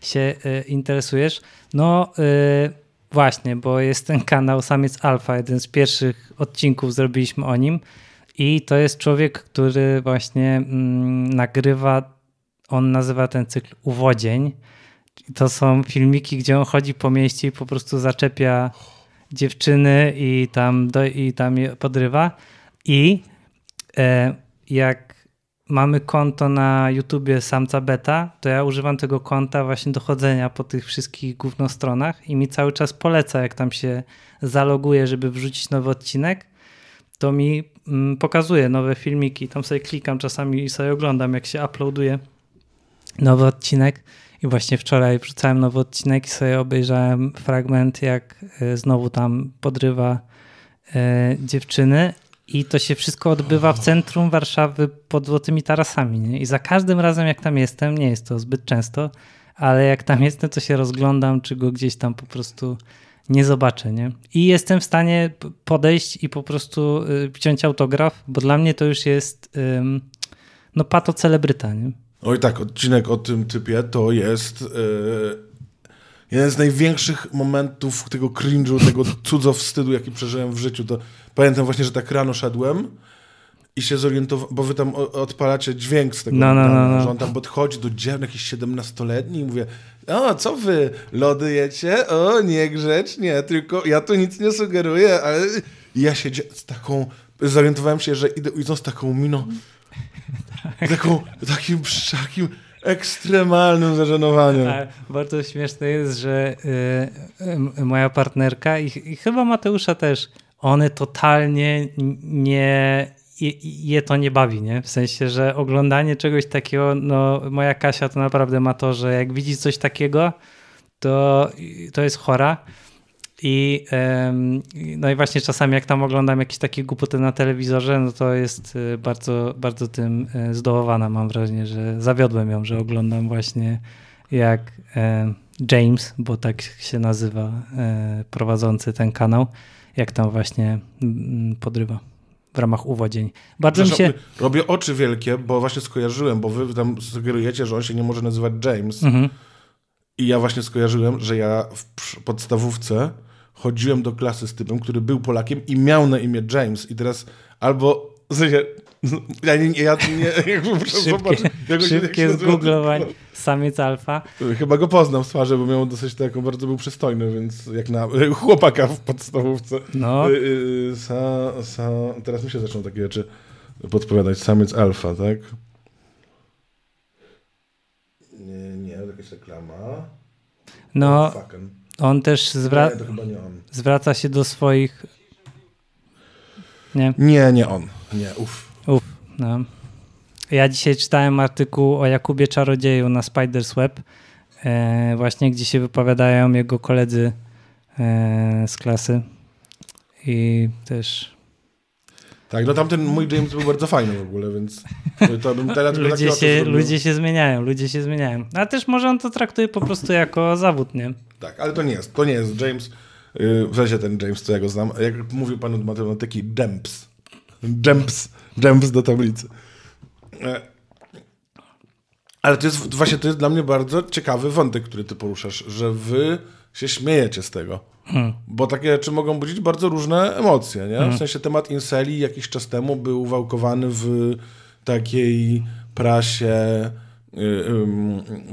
Speaker 2: się y, interesujesz. No y, właśnie, bo jest ten kanał Samiec Alfa, jeden z pierwszych odcinków zrobiliśmy o nim i to jest człowiek, który właśnie mm, nagrywa, on nazywa ten cykl Uwodzień. To są filmiki, gdzie on chodzi po mieście i po prostu zaczepia dziewczyny i tam, do, i tam je podrywa. I e, jak mamy konto na YouTubie Samca Beta, to ja używam tego konta właśnie do chodzenia po tych wszystkich gównostronach i mi cały czas poleca, jak tam się zaloguję, żeby wrzucić nowy odcinek, to mi mm, pokazuje nowe filmiki. Tam sobie klikam czasami i sobie oglądam, jak się uploaduje nowy odcinek. I właśnie wczoraj wrzucałem nowy odcinek i sobie obejrzałem fragment, jak e, znowu tam podrywa e, dziewczyny. I to się wszystko odbywa w centrum Warszawy pod złotymi tarasami. Nie? I za każdym razem, jak tam jestem, nie jest to zbyt często, ale jak tam jestem, to się rozglądam, czy go gdzieś tam po prostu nie zobaczę. Nie? I jestem w stanie podejść i po prostu y, wziąć autograf, bo dla mnie to już jest no pato celebryta. Nie?
Speaker 1: Oj tak, odcinek o tym typie to jest yy, jeden z największych momentów tego cringe'u, tego cudzo wstydu, jaki przeżyłem w życiu. To pamiętam właśnie, że tak rano szedłem i się zorientowałem, bo wy tam odpalacie dźwięk z tego, no, no, no, no. że on tam podchodzi do dzieł jakiś 17-letni i mówię, o, co wy, lody jecie? O, niegrzecznie, tylko ja tu nic nie sugeruję, ale ja się z taką, zorientowałem się, że idę, idą z taką miną, taką, takim, takim ekstremalnym zażenowaniem. A
Speaker 2: bardzo śmieszne jest, że y, moja partnerka i, i chyba Mateusza też, one totalnie nie, je, to nie bawi, nie? W sensie, że oglądanie czegoś takiego, no moja Kasia to naprawdę ma to, że jak widzi coś takiego, to, to jest chora. I no i właśnie czasami jak tam oglądam jakieś takie głupoty na telewizorze, no to jest y, bardzo, bardzo tym y, zdołowana. Mam wrażenie, że zawiodłem ją, że oglądam właśnie jak James, bo tak się nazywa e, prowadzący ten kanał, jak tam właśnie podrywa w ramach uwodzień. Bardzo mi się...
Speaker 1: Robię oczy wielkie, bo właśnie skojarzyłem, bo wy tam sugerujecie, że on się nie może nazywać James. Mhm. I ja właśnie skojarzyłem, że ja w podstawówce chodziłem do klasy z typem, który był Polakiem i miał na imię James. I teraz albo w sensie, ja nie, ja nie jakby muszę
Speaker 2: Szybkie, zobaczyć. Jak szybkie zgooglowanie. Samiec alfa.
Speaker 1: Chyba go poznam z twarzy, bo miał dosyć taką, bardzo był przystojny, więc jak na chłopaka w podstawówce. No. Y, y, sa, sa, teraz mi się zaczną takie rzeczy podpowiadać. Samiec alfa, tak? Nie, nie, jakaś reklama.
Speaker 2: No. On też zwra nie, zwraca się do swoich.
Speaker 1: Nie? Nie, nie on. Nie, uff.
Speaker 2: Uff, no. Ja dzisiaj czytałem artykuł o Jakubie Czarodzieju na Spider's Web, e, właśnie gdzie się wypowiadają jego koledzy e, z klasy. I też.
Speaker 1: Tak, no tamten mój James był bardzo fajny w ogóle, więc to bym teraz
Speaker 2: ludzie, się, ludzie się zmieniają, ludzie się zmieniają. A też może on to traktuje po prostu jako zawód, nie?
Speaker 1: Tak, ale to nie jest, to nie jest James, w sensie ten James, co ja go znam, jak mówił pan od matematyki, Demps. Demps, Demps do tablicy. E, ale to jest właśnie to jest dla mnie bardzo ciekawy wątek, który ty poruszasz, że wy się śmiejecie z tego. Hmm. Bo takie rzeczy mogą budzić bardzo różne emocje. Nie? W hmm. sensie temat Inseli jakiś czas temu był wałkowany w takiej prasie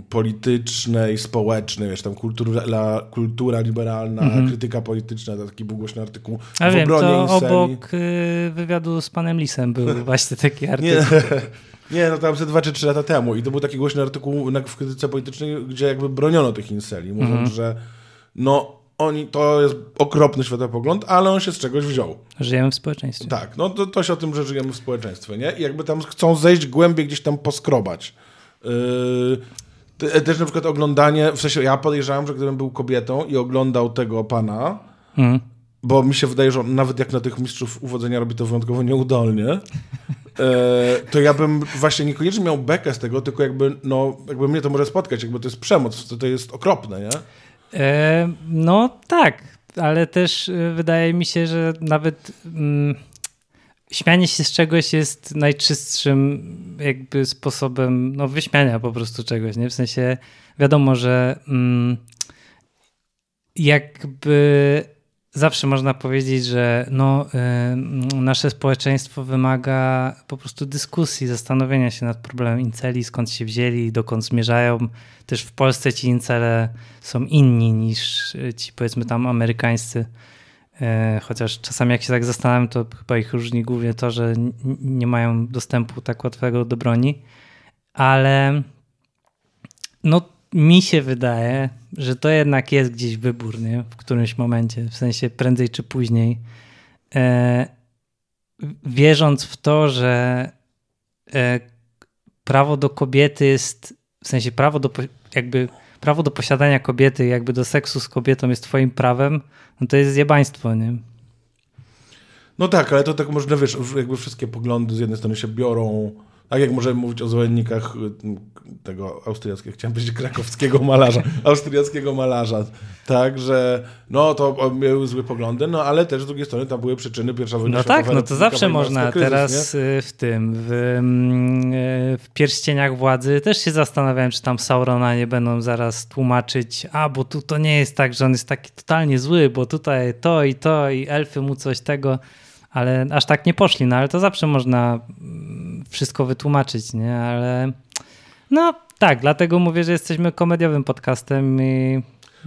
Speaker 1: politycznej, społecznej, wiesz, tam kultura, kultura liberalna, mhm. krytyka polityczna, taki był głośny artykuł
Speaker 2: A w wiem, obronie to Inseli. obok y, wywiadu z panem Lisem był właśnie taki artykuł.
Speaker 1: Nie, nie no tam ze dwa czy trzy lata temu i to był taki głośny artykuł w krytyce politycznej, gdzie jakby broniono tych Inseli, mówiąc, mhm. że no oni, to jest okropny światopogląd, ale on się z czegoś wziął.
Speaker 2: Żyjemy w społeczeństwie.
Speaker 1: Tak, no to, to się o tym, że żyjemy w społeczeństwie, nie? I jakby tam chcą zejść głębiej, gdzieś tam poskrobać. Yy, też na przykład oglądanie, w sensie ja podejrzewam, że gdybym był kobietą i oglądał tego pana, mm. bo mi się wydaje, że on, nawet jak na tych mistrzów uwodzenia robi to wyjątkowo nieudolnie, yy, to ja bym właśnie niekoniecznie miał bekę z tego, tylko jakby, no, jakby mnie to może spotkać, jakby to jest przemoc, to, to jest okropne, nie?
Speaker 2: E, no tak, ale też e, wydaje mi się, że nawet mm, śmianie się z czegoś jest najczystszym jakby sposobem no, wyśmiania po prostu czegoś, nie? W sensie wiadomo, że mm, jakby zawsze można powiedzieć, że no, y, nasze społeczeństwo wymaga po prostu dyskusji, zastanowienia się nad problemem inceli, skąd się wzięli, dokąd zmierzają. Też w Polsce ci incele są inni niż ci powiedzmy tam amerykańscy. Y, chociaż czasami jak się tak zastanawiam, to chyba ich różni głównie to, że nie mają dostępu tak łatwego do broni. Ale no mi się wydaje, że to jednak jest gdzieś wybór, nie? W którymś momencie, w sensie prędzej czy później. E, wierząc w to, że e, prawo do kobiety jest, w sensie prawo do, jakby prawo do posiadania kobiety, jakby do seksu z kobietą jest twoim prawem, no to jest zjebaństwo, nie?
Speaker 1: No tak, ale to tak można, wiesz, jakby wszystkie poglądy z jednej strony się biorą tak jak możemy mówić o zwolennikach y, tego austriackiego, chciałem powiedzieć krakowskiego malarza, austriackiego malarza, tak, że no to miały złe poglądy, no ale też z drugiej strony tam były przyczyny pierwsza wojna
Speaker 2: No tak, no to zawsze można kryzys, teraz nie? Y, w tym, w, mm, y, w pierścieniach władzy też się zastanawiałem, czy tam Saurona nie będą zaraz tłumaczyć, a bo tu to nie jest tak, że on jest taki totalnie zły, bo tutaj to i to i elfy mu coś tego, ale aż tak nie poszli, no ale to zawsze można wszystko wytłumaczyć, nie? Ale no tak, dlatego mówię, że jesteśmy komediowym podcastem i...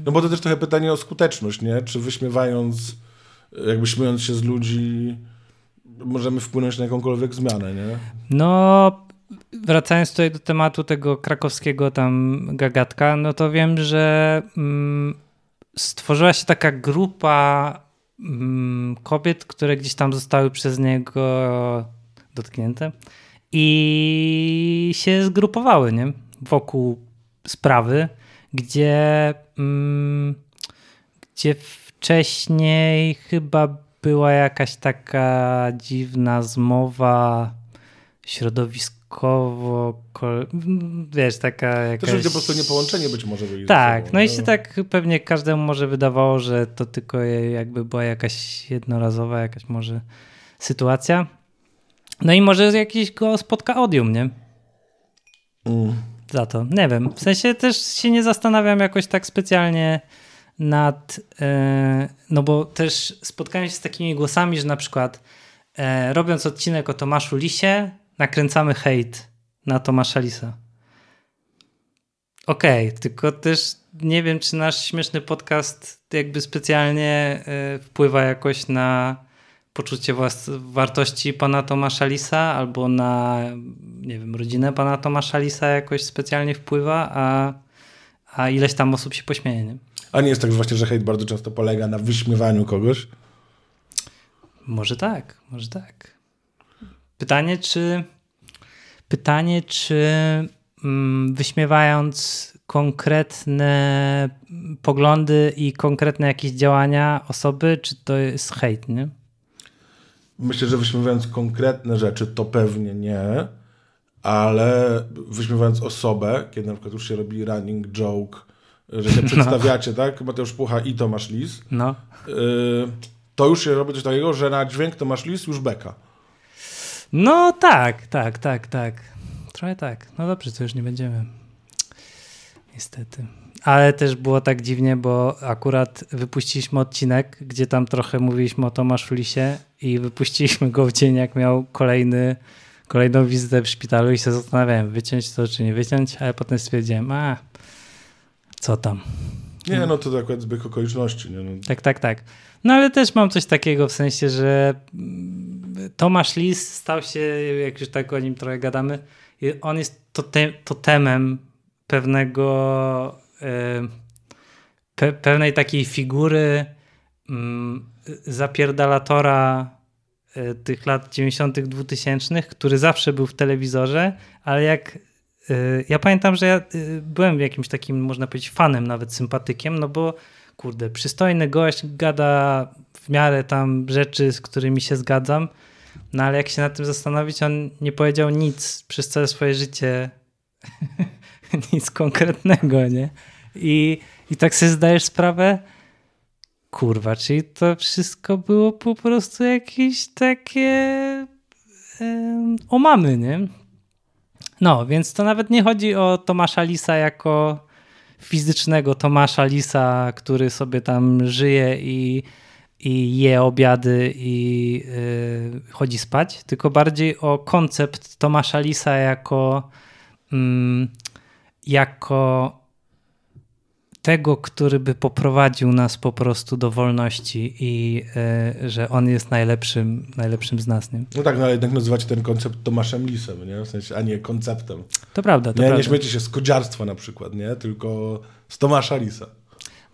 Speaker 1: No bo to też trochę pytanie o skuteczność, nie? Czy wyśmiewając jakby śmiejąc się z ludzi, możemy wpłynąć na jakąkolwiek zmianę, nie?
Speaker 2: No, wracając tutaj do tematu tego krakowskiego tam gagatka, no to wiem, że mm, stworzyła się taka grupa mm, kobiet, które gdzieś tam zostały przez niego dotknięte i się zgrupowały, nie? Wokół sprawy, gdzie, mm, gdzie wcześniej chyba była jakaś taka dziwna zmowa środowiskowo, wiesz, taka jakaś...
Speaker 1: Też ludzie po prostu niepołączenie być może byli
Speaker 2: Tak,
Speaker 1: sobą,
Speaker 2: no i się tak pewnie każdemu może wydawało, że to tylko jakby była jakaś jednorazowa jakaś może sytuacja. No i może jakiś go spotka odium, nie?
Speaker 1: Mm.
Speaker 2: Za to. Nie wiem. W sensie też się nie zastanawiam jakoś tak specjalnie nad. e, no bo też spotkałem się z takimi głosami, że na przykład e, robiąc odcinek o Tomaszu Lisie, nakręcamy hejt na Tomasza Lisa. Okej, tylko też nie wiem, czy nasz śmieszny podcast jakby specjalnie e, wpływa jakoś na poczucie wartości pana Tomasza Lisa albo na, nie wiem, rodzinę pana Tomasza Lisa jakoś specjalnie wpływa, a, a ileś tam osób się pośmieje, nie?
Speaker 1: A nie jest tak że właśnie, że hejt bardzo często polega na wyśmiewaniu kogoś?
Speaker 2: Może tak, może tak. Pytanie, czy pytanie, czy mm, wyśmiewając konkretne poglądy i konkretne jakieś działania osoby, czy to jest hejt, nie?
Speaker 1: Myślę, że wyśmiewając konkretne rzeczy, to pewnie nie, ale wyśmiewając osobę, kiedy na przykład już się robi running joke, że się przedstawiacie, tak? Mateusz Pucha i Tomasz Lis,
Speaker 2: No.
Speaker 1: yy, to już się robi coś takiego, że na dźwięk Tomasz Lis już beka.
Speaker 2: No tak, tak, tak, tak. Trochę tak. No dobrze, to już nie będziemy. Niestety. Ale też było tak dziwnie, bo akurat wypuściliśmy odcinek, gdzie tam trochę mówiliśmy o Tomaszu Lisie i wypuściliśmy go w dzień, jak miał kolejny, kolejną wizytę w szpitalu i się zastanawiałem, wyciąć to czy nie wyciąć, ale potem stwierdziłem, a co tam.
Speaker 1: Nie, no to akurat zbieg okoliczności. Nie? No,
Speaker 2: Tak, tak, tak. No ale też mam coś takiego w sensie, że Tomasz Lis stał się, jak już tak o nim trochę gadamy, on jest totem, totemem pewnego, pe, pewnej takiej figury mm, zapierdalatora e, tych lat 90., 2000., który zawsze był w telewizorze, ale jak e, ja pamiętam, że ja byłem jakimś takim, można powiedzieć, fanem, nawet sympatykiem, no bo kurde, przystojny gość gada w miarę tam rzeczy, z którymi się zgadzam, no ale jak się nad tym zastanowić, on nie powiedział nic przez całe swoje życie, nic konkretnego, nie? I, I tak sobie zdajesz sprawę, kurwa, czyli to wszystko było po prostu jakieś takie em, omamy, nie? No, więc to nawet nie chodzi o Tomasza Lisa jako fizycznego Tomasza Lisa, który sobie tam żyje i, i je obiady i yy, chodzi spać, tylko bardziej o koncept Tomasza Lisa jako, mm, jako tego, który by poprowadził nas po prostu do wolności i yy, że on jest najlepszym, najlepszym z nas. Nie?
Speaker 1: no tak, no ale jednak nazywacie ten koncept Tomaszem Lisem, nie? W sensie, a nie konceptem.
Speaker 2: To prawda, to
Speaker 1: Nie, nie
Speaker 2: prawda.
Speaker 1: śmiecie się z kodziarstwa na przykład, nie? Tylko z Tomasza Lisa.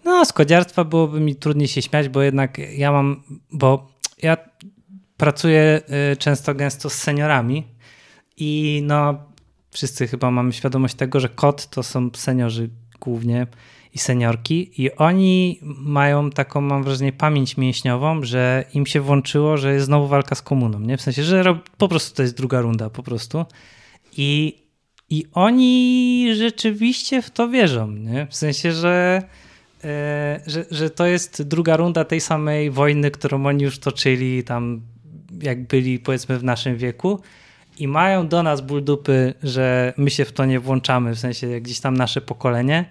Speaker 2: No, z kodziarstwa byłoby mi trudniej się śmiać, bo jednak ja mam, bo ja pracuję y, często gęsto z seniorami i no wszyscy chyba mamy świadomość tego, że kot to są seniorzy głównie i seniorki i oni mają taką, mam wrażenie, pamięć mięśniową, że im się włączyło, że jest znowu walka z komuną, nie? W sensie, że po prostu to jest druga runda po prostu i, i oni rzeczywiście w to wierzą, nie? W sensie, że e, że, że to jest druga runda tej samej wojny, którą oni już toczyli tam, jak byli powiedzmy w naszym wieku i mają do nas ból dupy, że my się w to nie włączamy, w sensie gdzieś tam nasze pokolenie,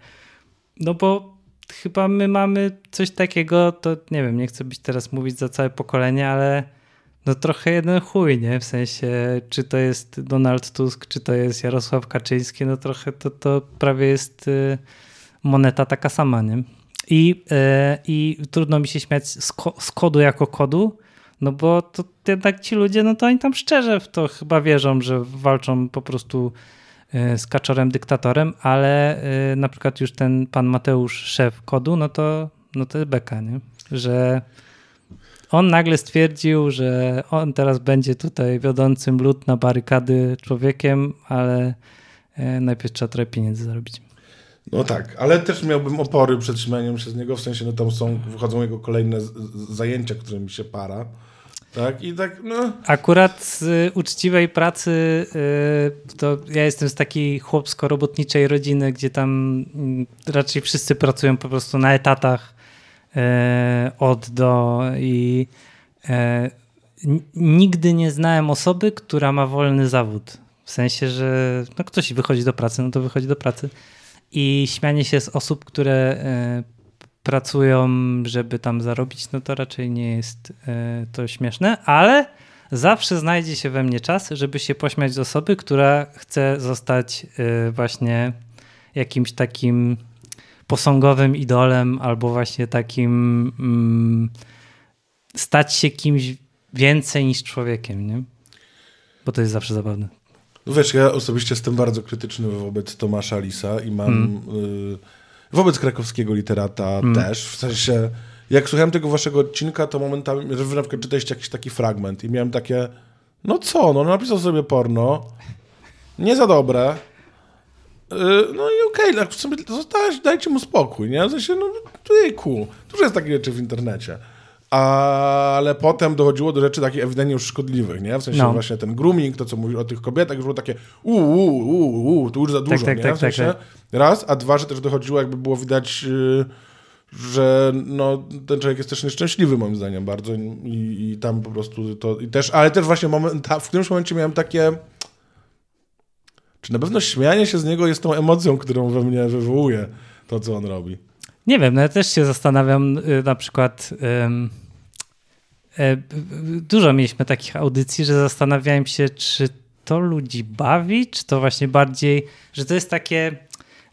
Speaker 2: no bo chyba my mamy coś takiego, to nie wiem, nie chcę być teraz mówić za całe pokolenie, ale no trochę jeden chuj, nie? W sensie, czy to jest Donald Tusk, czy to jest Jarosław Kaczyński, no trochę to, to prawie jest y, moneta taka sama, nie? I, e, I trudno mi się śmiać z, ko z kodu jako kodu, no bo to jednak ci ludzie, no to oni tam szczerze w to chyba wierzą, że walczą po prostu e, z kaczorem dyktatorem, ale e, na przykład już ten pan Mateusz, szef kodu, no to, no to jest beka, nie? że on nagle stwierdził, że on teraz będzie tutaj wiodącym lud na barykady człowiekiem, ale e, najpierw trzeba trochę pieniędzy zarobić.
Speaker 1: No tak, ale też miałbym opory przed się z niego, w sensie, no tam są, wychodzą jego kolejne zajęcia, którymi się para. Tak, i tak, no.
Speaker 2: Akurat z uczciwej pracy y, to ja jestem z takiej chłopsko-robotniczej rodziny, gdzie tam mm, raczej wszyscy pracują po prostu na etatach y, od do i y, nigdy nie znałem osoby, która ma wolny zawód. W sensie, że no ktoś wychodzi do pracy, no to wychodzi do pracy. I śmianie się z osób, które pracują, żeby tam zarobić, no to raczej nie jest e, to śmieszne, ale zawsze znajdzie się we mnie czas, żeby się pośmiać z osoby, która chce zostać e, właśnie jakimś takim posągowym idolem albo właśnie takim mm, stać się kimś więcej niż człowiekiem, nie? Bo to jest zawsze zabawne.
Speaker 1: No wiesz, ja osobiście jestem bardzo krytyczny wobec Tomasza Lisa i mam... Hmm. Y Wobec krakowskiego literata mm. też, w sensie, jak słuchałem tego waszego odcinka, to momentami, że wy na przykład czytaliście jakiś taki fragment i miałem takie, no co, no napisał sobie porno, nie za dobre, yy, no i okej, okay, sobie dajcie mu spokój, nie? W sensie, no jejku, dużo jest takich rzeczy w internecie ale potem dochodziło do rzeczy takich ewidentnie już szkodliwych, nie? W sensie no. właśnie ten grooming, to co mówił o tych kobietach, już było takie uuu, uuu, uu, to już za dużo, tak, tak, nie? Tak, w sensie, tak, tak. raz, a dwa, że też dochodziło, jakby było widać, yy, że no, ten człowiek jest też nieszczęśliwy moim zdaniem bardzo i, i tam po prostu to, i też, ale też właśnie moment, w którymś momencie miałem takie czy na pewno śmianie się z niego jest tą emocją, którą we mnie wywołuje to, co on robi?
Speaker 2: Nie wiem, no ja też się zastanawiam y, na przykład... dużo mieliśmy takich audycji, że zastanawiałem się, czy to ludzi bawi, czy to właśnie bardziej, że to jest takie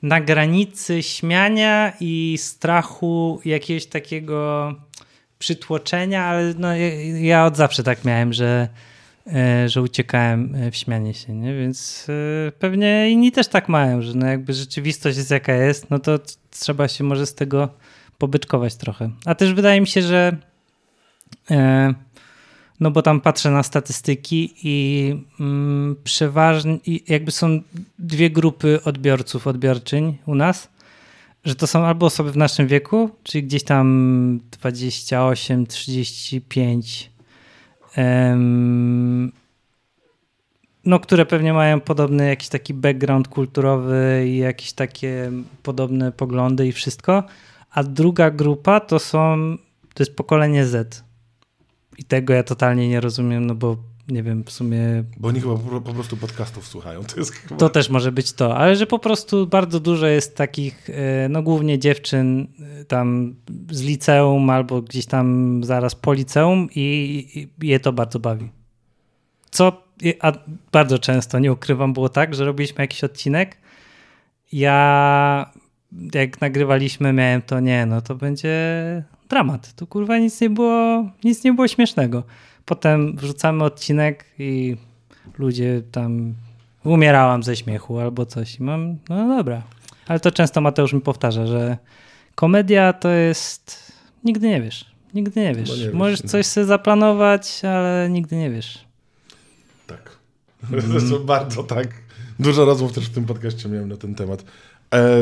Speaker 2: na granicy śmiania i strachu jakiegoś takiego przytłoczenia, ale no, ja od zawsze tak miałem, że, e, że uciekałem w śmianie się, nie? więc e, pewnie inni też tak mają, że no jakby rzeczywistość jest jaka jest, no to trzeba się może z tego pobyczkować trochę. A też wydaje mi się, że E, no bo tam patrzę na statystyki i mm, przeważnie jakby są dwie grupy odbiorców, odbiorczyń u nas, że to są albo osoby w naszym wieku, czyli gdzieś tam 28, 35, no, które pewnie mają podobny jakiś taki background kulturowy i jakieś takie podobne poglądy i wszystko, a druga grupa to są, to jest pokolenie Z i tego ja totalnie nie rozumiem, no bo nie wiem, w sumie...
Speaker 1: Bo oni chyba po prostu podcastów słuchają. To, jest chyba...
Speaker 2: to też może być to, ale że po prostu bardzo dużo jest takich, e, no głównie dziewczyn e, tam z liceum albo gdzieś tam zaraz po liceum i, i je to bardzo bawi. Co a bardzo często, nie ukrywam, było tak, że robiliśmy jakiś odcinek, ja jak nagrywaliśmy miałem to, nie, no to będzie dramat. Tu kurwa nic nie było, nic nie było śmiesznego. Potem wrzucamy odcinek i ludzie tam umierałam ze śmiechu albo coś. I mam, no dobra. Ale to często Mateusz mi powtarza, że komedia to jest. Nigdy nie wiesz. Nigdy nie wiesz. Nie Możesz wiesz, coś sobie zaplanować, ale nigdy nie wiesz.
Speaker 1: Tak. Mm. bardzo tak. Dużo rozmów też w tym podcaście miałem na ten temat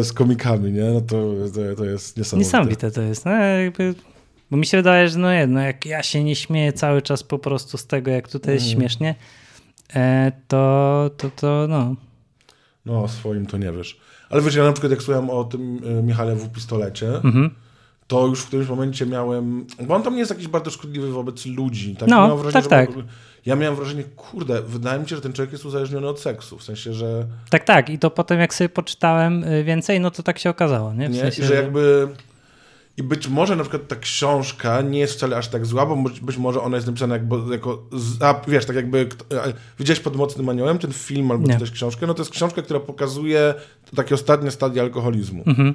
Speaker 1: z komikami, nie? No to, to, to jest niesamowite.
Speaker 2: Niesamowite to jest. No, jakby, bo mi się wydaje, że no jedno, jak ja się nie śmieję cały czas po prostu z tego, jak tutaj jest mm. śmiesznie, e, to, to, to no.
Speaker 1: No, o swoim to nie wiesz. Ale wiesz, ja na przykład jak słuchałem o tym e, Michale w pistolecie, mm -hmm. To już w którymś momencie miałem, bo on tam nie jest jakiś bardzo szkodliwy wobec ludzi. Tak?
Speaker 2: No, wrażenie, tak, tak
Speaker 1: ja miałem wrażenie, kurde, wydaje mi się, że ten człowiek jest uzależniony od seksu, w sensie, że...
Speaker 2: Tak, tak i to potem jak sobie poczytałem y, więcej, no to tak się okazało, nie? W
Speaker 1: nie?
Speaker 2: Sensie,
Speaker 1: I że jakby... I być może na przykład ta książka nie jest wcale aż tak zła, bo być może ona jest napisana jakby, jako, a, wiesz, tak jakby, widziałeś pod Mocnym Aniołem ten film albo też książkę, no to jest książka, która pokazuje takie ostatnie stadie alkoholizmu. Mhm.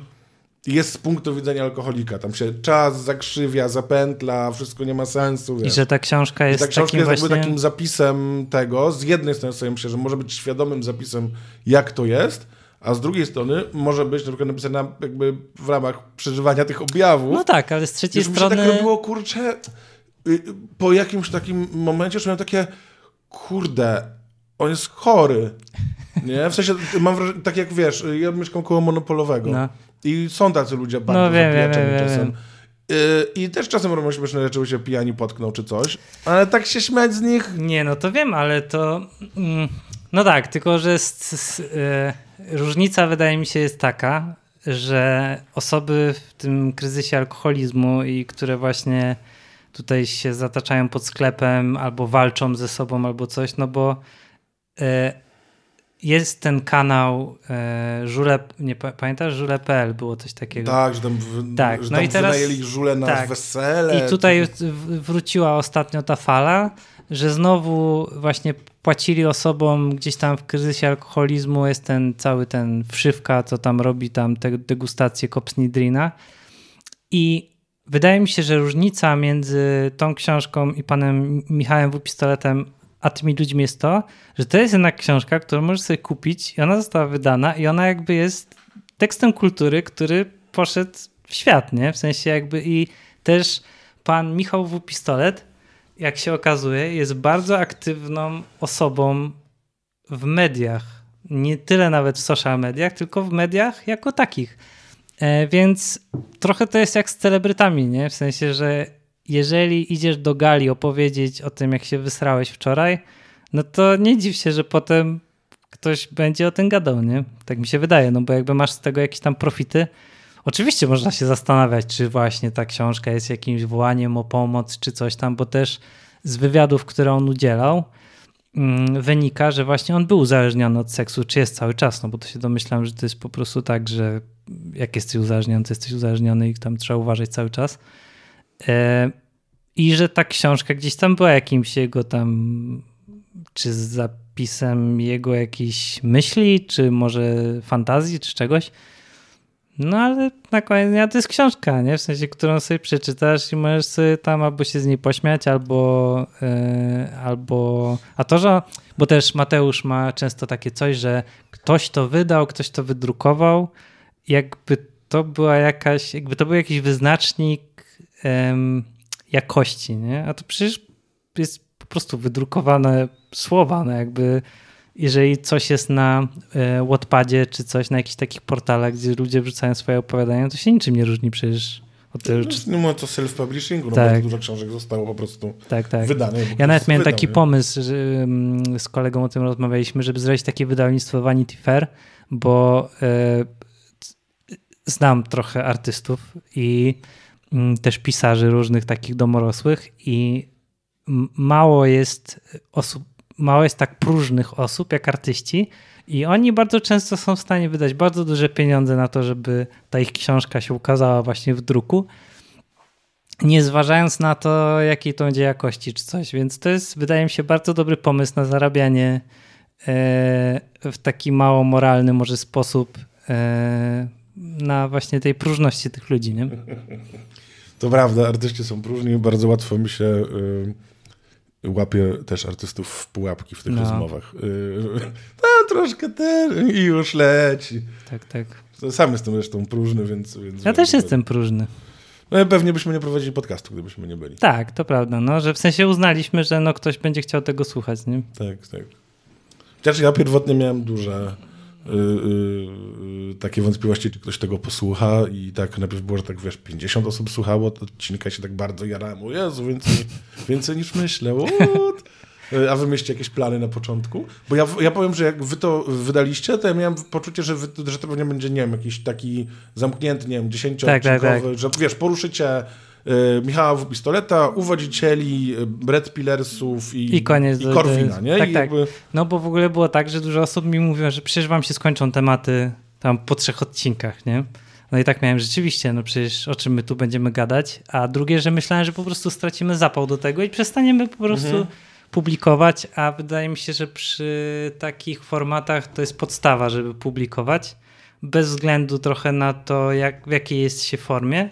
Speaker 1: Jest z punktu widzenia alkoholika. Tam się czas zakrzywia, zapętla, wszystko nie ma sensu.
Speaker 2: Wiesz. I że ta książka jest
Speaker 1: I ta książka
Speaker 2: takim
Speaker 1: jest
Speaker 2: właśnie...
Speaker 1: takim zapisem tego. Z jednej strony sobie myślę, że może być świadomym zapisem, jak to jest, a z drugiej strony może być na przykład napisana jakby w ramach przeżywania tych objawów.
Speaker 2: No tak, ale z trzeciej
Speaker 1: Już
Speaker 2: strony...
Speaker 1: Mi się tak robiło, kurczę, y, po jakimś takim momencie już miałem takie, kurde, on jest chory. Nie? W sensie, mam wrażenie, tak jak wiesz, ja mieszkam koło monopolowego no. i są tacy ludzie bardzo no, wiem, wiem, wiem, czasem. Wiem. I też czasem robią śmieszne rzeczy, się pijani potknął czy coś, ale tak się śmiać z nich...
Speaker 2: Nie, no to wiem, ale to... Mm, no tak, tylko że różnica wydaje mi się jest taka, że osoby w tym kryzysie alkoholizmu i które właśnie tutaj się zataczają pod sklepem albo walczą ze sobą albo coś, no bo jest ten kanał e, Żule, nie pamiętasz, żule.pl było coś takiego.
Speaker 1: Tak, że tam, w, tak. Że no tam i teraz, wynajęli żule na tak. wesele.
Speaker 2: I tutaj wróciła ostatnio ta fala, że znowu właśnie płacili osobom gdzieś tam w kryzysie alkoholizmu, jest ten cały ten wszywka, co tam robi tam te degustacje Kopsnidrina i wydaje mi się, że różnica między tą książką i panem Michałem W. Pistoletem a tymi ludźmi jest to, że to jest jednak książka, którą możesz sobie kupić i ona została wydana i ona jakby jest tekstem kultury, który poszedł w świat, nie? W sensie jakby i też pan Michał W. Pistolet, jak się okazuje, jest bardzo aktywną osobą w mediach. Nie tyle nawet w social mediach, tylko w mediach jako takich. E, więc trochę to jest jak z celebrytami, nie? W sensie, że jeżeli idziesz do gali opowiedzieć o tym, jak się wysrałeś wczoraj, no to nie dziw się, że potem ktoś będzie o tym gadał, nie? Tak mi się wydaje, no bo jakby masz z tego jakieś tam profity, oczywiście można się zastanawiać, czy właśnie ta książka jest jakimś wołaniem o pomoc, czy coś tam, bo też z wywiadów, które on udzielał, mm, wynika, że właśnie on był uzależniony od seksu, czy jest cały czas, no bo to się domyślam, że to jest po prostu tak, że jak jesteś uzależniony, to jesteś uzależniony i tam trzeba uważać cały czas. E, I że ta książka gdzieś tam była jakimś jego tam, czy zapisem jego jakiejś myśli, czy może fantazji, czy czegoś. No ale na koniec dnia to jest książka, nie? W sensie, którą sobie przeczytasz i możesz sobie tam albo się z niej pośmiać, albo, yy, albo... A to, że... Bo też Mateusz ma często takie coś, że ktoś to wydał, ktoś to wydrukował, jakby to była jakaś, jakby to był jakiś wyznacznik jakości, nie? A to przecież jest po prostu wydrukowane słowa, no jakby jeżeli coś jest na e, Wattpadzie czy coś na jakichś takich portalach, gdzie ludzie wrzucają swoje opowiadania, to się niczym nie różni przecież
Speaker 1: od tego. Czy... Nie ma to self-publishingu, no tak. dużo książek zostało po prostu tak, tak. wydanych.
Speaker 2: Ja nawet miałem taki pomysł, że z kolegą o tym rozmawialiśmy, żeby zrobić takie wydawnictwo Vanity Fair, bo e, znam trochę artystów i też pisarzy różnych takich domorosłych i mało jest osób, mało jest tak próżnych osób jak artyści i oni bardzo często są w stanie wydać bardzo duże pieniądze na to, żeby ta ich książka się ukazała właśnie w druku, nie zważając na to, jakiej to będzie jakości czy coś. Więc to jest, wydaje mi się, bardzo dobry pomysł na zarabianie e, w taki mało moralny może sposób e, na właśnie tej próżności tych ludzi. Nie?
Speaker 1: To prawda, artyści są próżni, bardzo łatwo mi się y, łapie też artystów w pułapki w tych no. rozmowach. Y, no, troszkę ten i już leci.
Speaker 2: Tak, tak.
Speaker 1: Sam jestem zresztą próżny, więc... więc
Speaker 2: ja też jestem próżny.
Speaker 1: No pewnie byśmy nie prowadzili podcastu, gdybyśmy nie byli.
Speaker 2: Tak, to prawda, no, że w sensie uznaliśmy, że no, ktoś będzie chciał tego słuchać, nie?
Speaker 1: Tak, tak. Chociaż ja pierwotnie miałem duże Yy, yy, takie wątpliwości, czy ktoś tego posłucha i tak najpierw było, że tak wiesz, 50 osób słuchało, to odcinka się tak bardzo jarałem, o Jezu, więcej, więcej niż myślę, What? A wy mieliście jakieś plany na początku? Bo ja, ja powiem, że jak wy to wydaliście, to ja miałem poczucie, że, wy, że to pewnie będzie, nie wiem, jakiś taki zamknięty, nie wiem, dziesięcioodcinkowy, tak, tak, tak. że wiesz, poruszycie Y, Michała W. Pistoleta, uwodzicieli, y, Brett Pillersów i, I, koniec, i Korwina, nie?
Speaker 2: Tak, I tak. Jakby... No bo w ogóle było tak, że dużo osób mi mówiło, że przecież wam się skończą tematy tam po trzech odcinkach, nie? No i tak miałem rzeczywiście, no przecież o czym my tu będziemy gadać, a drugie, że myślałem, że po prostu stracimy zapał do tego i przestaniemy po prostu mhm. publikować, a wydaje mi się, że przy takich formatach to jest podstawa, żeby publikować, bez względu trochę na to, jak, w jakiej jest się formie.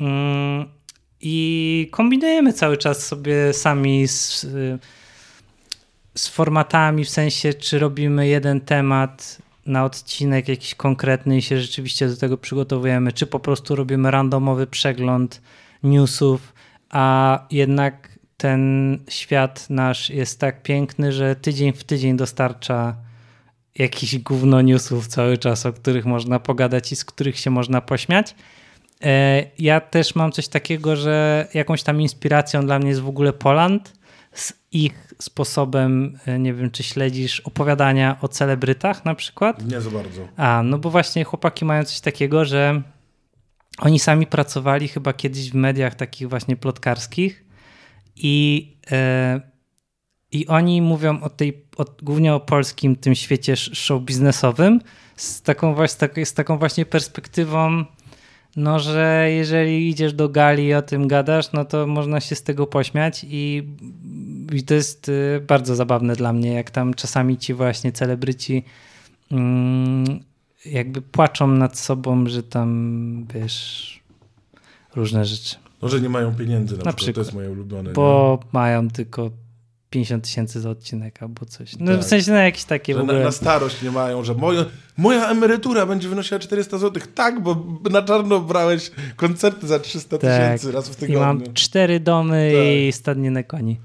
Speaker 2: Mm, I kombinujemy cały czas sobie sami z, z formatami, w sensie, czy robimy jeden temat na odcinek jakiś konkretny i się rzeczywiście do tego przygotowujemy, czy po prostu robimy randomowy przegląd newsów, a jednak ten świat nasz jest tak piękny, że tydzień w tydzień dostarcza jakichś gówno newsów cały czas, o których można pogadać i z których się można pośmiać. E, ja też mam coś takiego, że jakąś tam inspiracją dla mnie jest w ogóle Poland z ich sposobem, e, nie wiem czy śledzisz, opowiadania o celebrytach na przykład.
Speaker 1: Nie za bardzo.
Speaker 2: A, no bo właśnie chłopaki mają coś takiego, że oni sami pracowali chyba kiedyś w mediach takich właśnie plotkarskich i, e, i oni mówią o tej, o, głównie o polskim tym świecie show biznesowym z taką, właśnie, z taką właśnie perspektywą no, że jeżeli idziesz do gali i o tym gadasz, no to można się z tego pośmiać i, i to jest y, bardzo zabawne dla mnie, jak tam czasami ci właśnie celebryci mm, jakby płaczą nad sobą, że tam wiesz różne rzeczy.
Speaker 1: No, że nie mają pieniędzy na, na przykład. przykład. To jest moje ulubione.
Speaker 2: Bo nie? mają tylko 50 tysięcy za odcinek albo coś. No tak. w sensie na jakieś takie
Speaker 1: że
Speaker 2: w ogóle...
Speaker 1: na, na, starość nie mają, że moja, moja emerytura będzie wynosiła 400 zł. Tak, bo na czarno brałeś koncerty za 300 tak. tysięcy raz w tygodniu.
Speaker 2: I mam cztery domy tak. i stadnie na koni.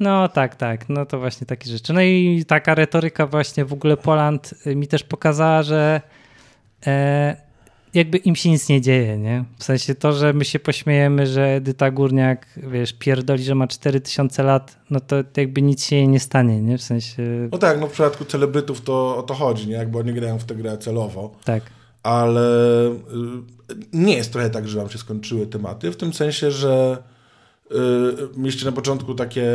Speaker 2: No tak, tak. No to właśnie takie rzeczy. No i taka retoryka właśnie w ogóle Poland mi też pokazała, że e, jakby im się nic nie dzieje, nie? W sensie to, że my się pośmiejemy, że Edyta Górniak, wiesz, pierdoli, że ma 4000 lat, no to jakby nic się jej nie stanie, nie? W sensie...
Speaker 1: No tak, no w przypadku celebrytów to o to chodzi, nie? Jakby oni grają w tę grę celowo.
Speaker 2: Tak.
Speaker 1: Ale y, nie jest trochę tak, że wam się skończyły tematy, w tym sensie, że mieliście na początku takie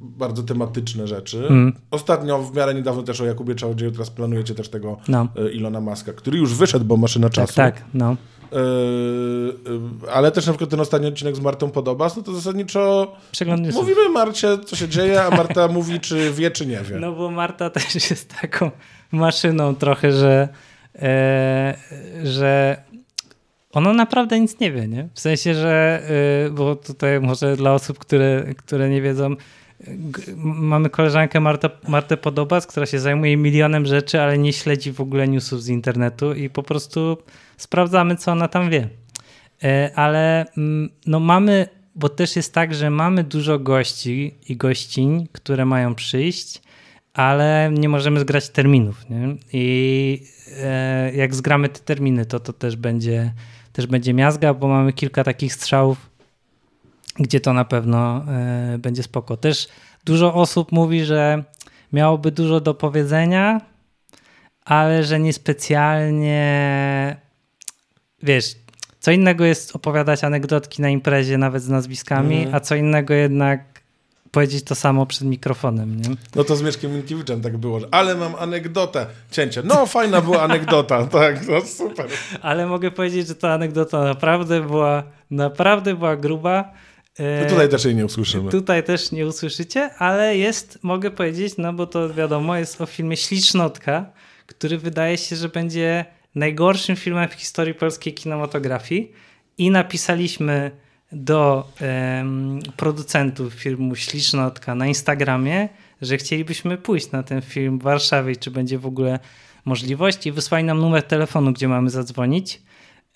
Speaker 1: bardzo tematyczne rzeczy. Mm. Ostatnio, w miarę niedawno też o Jakubie Czałodzieju, teraz planujecie też tego no. E, Ilona Maska, który już wyszedł, bo maszyna tak, czasu.
Speaker 2: Tak, tak, no.
Speaker 1: Yy, ale też na przykład ten ostatni odcinek z Martą Podobas, no to zasadniczo mówimy Marcie, co się dzieje, a Marta mówi, czy wie, czy nie wie.
Speaker 2: No bo Marta też jest taką maszyną trochę, że, e, że ona naprawdę nic nie wie, nie? W sensie, że, e, bo tutaj może dla osób, które, które nie wiedzą, mamy koleżankę Martę, Martę Podobas, która się zajmuje milionem rzeczy, ale nie śledzi w ogóle newsów z internetu i po prostu sprawdzamy, co ona tam wie. E, ale mm, no mamy, bo też jest tak, że mamy dużo gości i gościń, które mają przyjść, ale nie możemy zgrać terminów. Nie? I e, jak zgramy te terminy, to to też będzie, też będzie miazga, bo mamy kilka takich strzałów gdzie to na pewno e, będzie spoko. Też dużo osób mówi, że miałoby dużo do powiedzenia, ale że niespecjalnie wiesz, co innego jest opowiadać anegdotki na imprezie nawet z nazwiskami, mm. a co innego jednak powiedzieć to samo przed mikrofonem, nie?
Speaker 1: No to z Mieszkiem Minkiewiczem tak było, że ale mam anegdotę, cięcie. No fajna była anegdota, tak, no super.
Speaker 2: Ale mogę powiedzieć, że ta anegdota naprawdę była, naprawdę była gruba
Speaker 1: to tutaj też jej nie usłyszymy.
Speaker 2: Tutaj też nie usłyszycie, ale jest, mogę powiedzieć, no bo to wiadomo, jest o filmie Ślicznotka, który wydaje się, że będzie najgorszym filmem w historii polskiej kinematografii i napisaliśmy do um, producentów filmu Ślicznotka na Instagramie, że chcielibyśmy pójść na ten film w Warszawie czy będzie w ogóle możliwość i wysłali nam numer telefonu, gdzie mamy zadzwonić.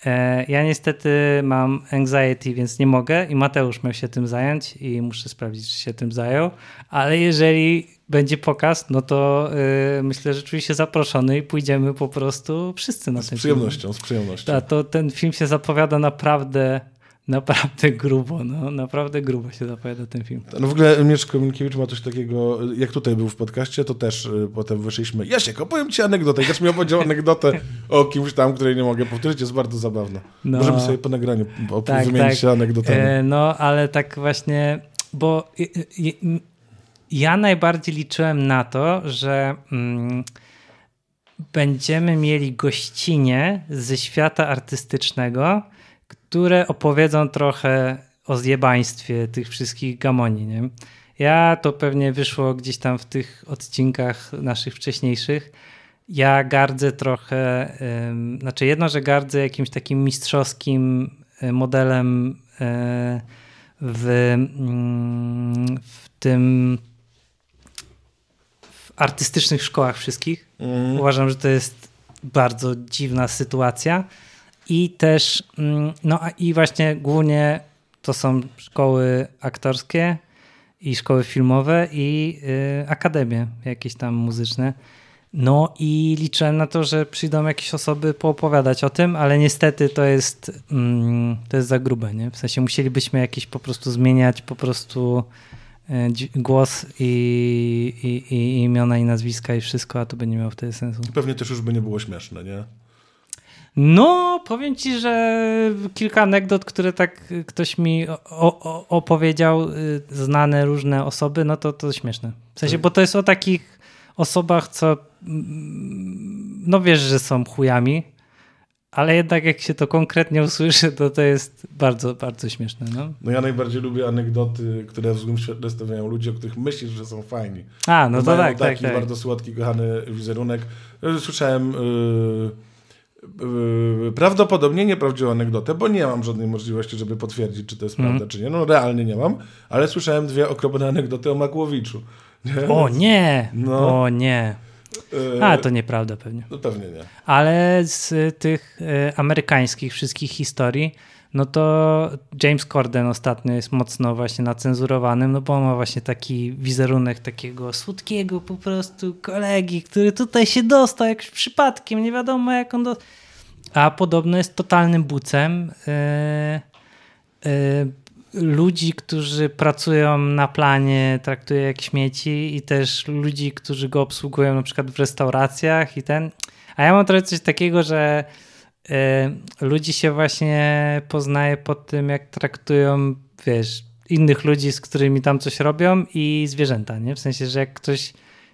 Speaker 2: E, ja niestety mam anxiety, więc nie mogę i Mateusz miał się tym zająć i muszę sprawdzić, czy się tym zajął, ale jeżeli będzie pokaz, no to yy, myślę, że czuję się zaproszony i pójdziemy po prostu wszyscy na
Speaker 1: z
Speaker 2: ten
Speaker 1: film. Z przyjemnością, z przyjemnością.
Speaker 2: Tak, to ten film się zapowiada naprawdę naprawdę grubo, no, naprawdę grubo się zapowiada ten film.
Speaker 1: No w ogóle Mieszko Minkiewicz ma coś takiego, jak tutaj był w podcaście, to też y, potem wyszliśmy, Jasiek, opowiem ci anegdotę też mi opowiedział anegdotę o kimś tam, której nie mogę powtórzyć, jest bardzo zabawna. No, Możemy sobie po nagraniu tak, wymienić tak. się anegdotami. E,
Speaker 2: no, ale tak właśnie, bo ja najbardziej liczyłem na to, że... Mm, będziemy mieli gościnie ze świata artystycznego, które opowiedzą trochę o zjebaństwie tych wszystkich gamoni. Nie? Ja to pewnie wyszło gdzieś tam w tych odcinkach naszych wcześniejszych ja gardzę trochę, znaczy jedno, że gardzę jakimś takim mistrzowskim y, modelem y, w, mm, w tym w artystycznych szkołach wszystkich.
Speaker 1: Mm.
Speaker 2: Uważam, że to jest bardzo dziwna sytuacja i też, mm, no i właśnie głównie to są szkoły aktorskie i szkoły filmowe i y, akademie jakieś tam muzyczne. No i liczyłem na to, że przyjdą jakieś osoby poopowiadać o tym, ale niestety to jest, mm, to jest za grube, nie? W sensie musielibyśmy jakieś po prostu zmieniać po prostu y, głos i, i, i imiona i nazwiska i wszystko, a to by nie miało wtedy sensu.
Speaker 1: Pewnie też już by nie było śmieszne, nie?
Speaker 2: No, powiem ci, że kilka anegdot, które tak ktoś mi opowiedział, y, znane różne osoby, no to to śmieszne. W sensie, bo to jest o takich osobach, co mm, no wiesz, że są chujami, ale jednak jak się to konkretnie usłyszy, to to jest bardzo, bardzo śmieszne. No.
Speaker 1: No ja najbardziej lubię anegdoty, które w złym świetle stawiają ludzie, o których myślisz, że są fajni.
Speaker 2: A, no to
Speaker 1: Mają
Speaker 2: tak, tak,
Speaker 1: taki
Speaker 2: tak.
Speaker 1: bardzo słodki, kochany wizerunek. Y, Słyszałem y, y, prawdopodobnie nieprawdziwą anegdotę, bo nie mam żadnej możliwości, żeby potwierdzić, czy to jest
Speaker 2: Mhm.
Speaker 1: prawda, czy nie. No realnie nie mam, ale słyszałem dwie okropne anegdoty o Makłowiczu. Nie?
Speaker 2: O nie,
Speaker 1: No.
Speaker 2: o nie.
Speaker 1: Y,
Speaker 2: A, to nieprawda pewnie.
Speaker 1: No pewnie nie.
Speaker 2: Ale z y, tych y, amerykańskich wszystkich historii, no to James Corden ostatnio jest mocno właśnie nacenzurowanym, no bo on ma właśnie taki wizerunek takiego słodkiego po prostu kolegi, który tutaj się dostał jakimś przypadkiem, nie wiadomo jak on do... A podobno jest totalnym bucem. Yy, yy, ludzi, którzy pracują na planie, traktuje jak śmieci i też ludzi, którzy go obsługują na przykład w restauracjach i ten. A ja mam trochę coś takiego, że ludzi się właśnie poznaje po tym, jak traktują, wiesz, innych ludzi, z którymi tam coś robią i zwierzęta, nie? W sensie, że jak ktoś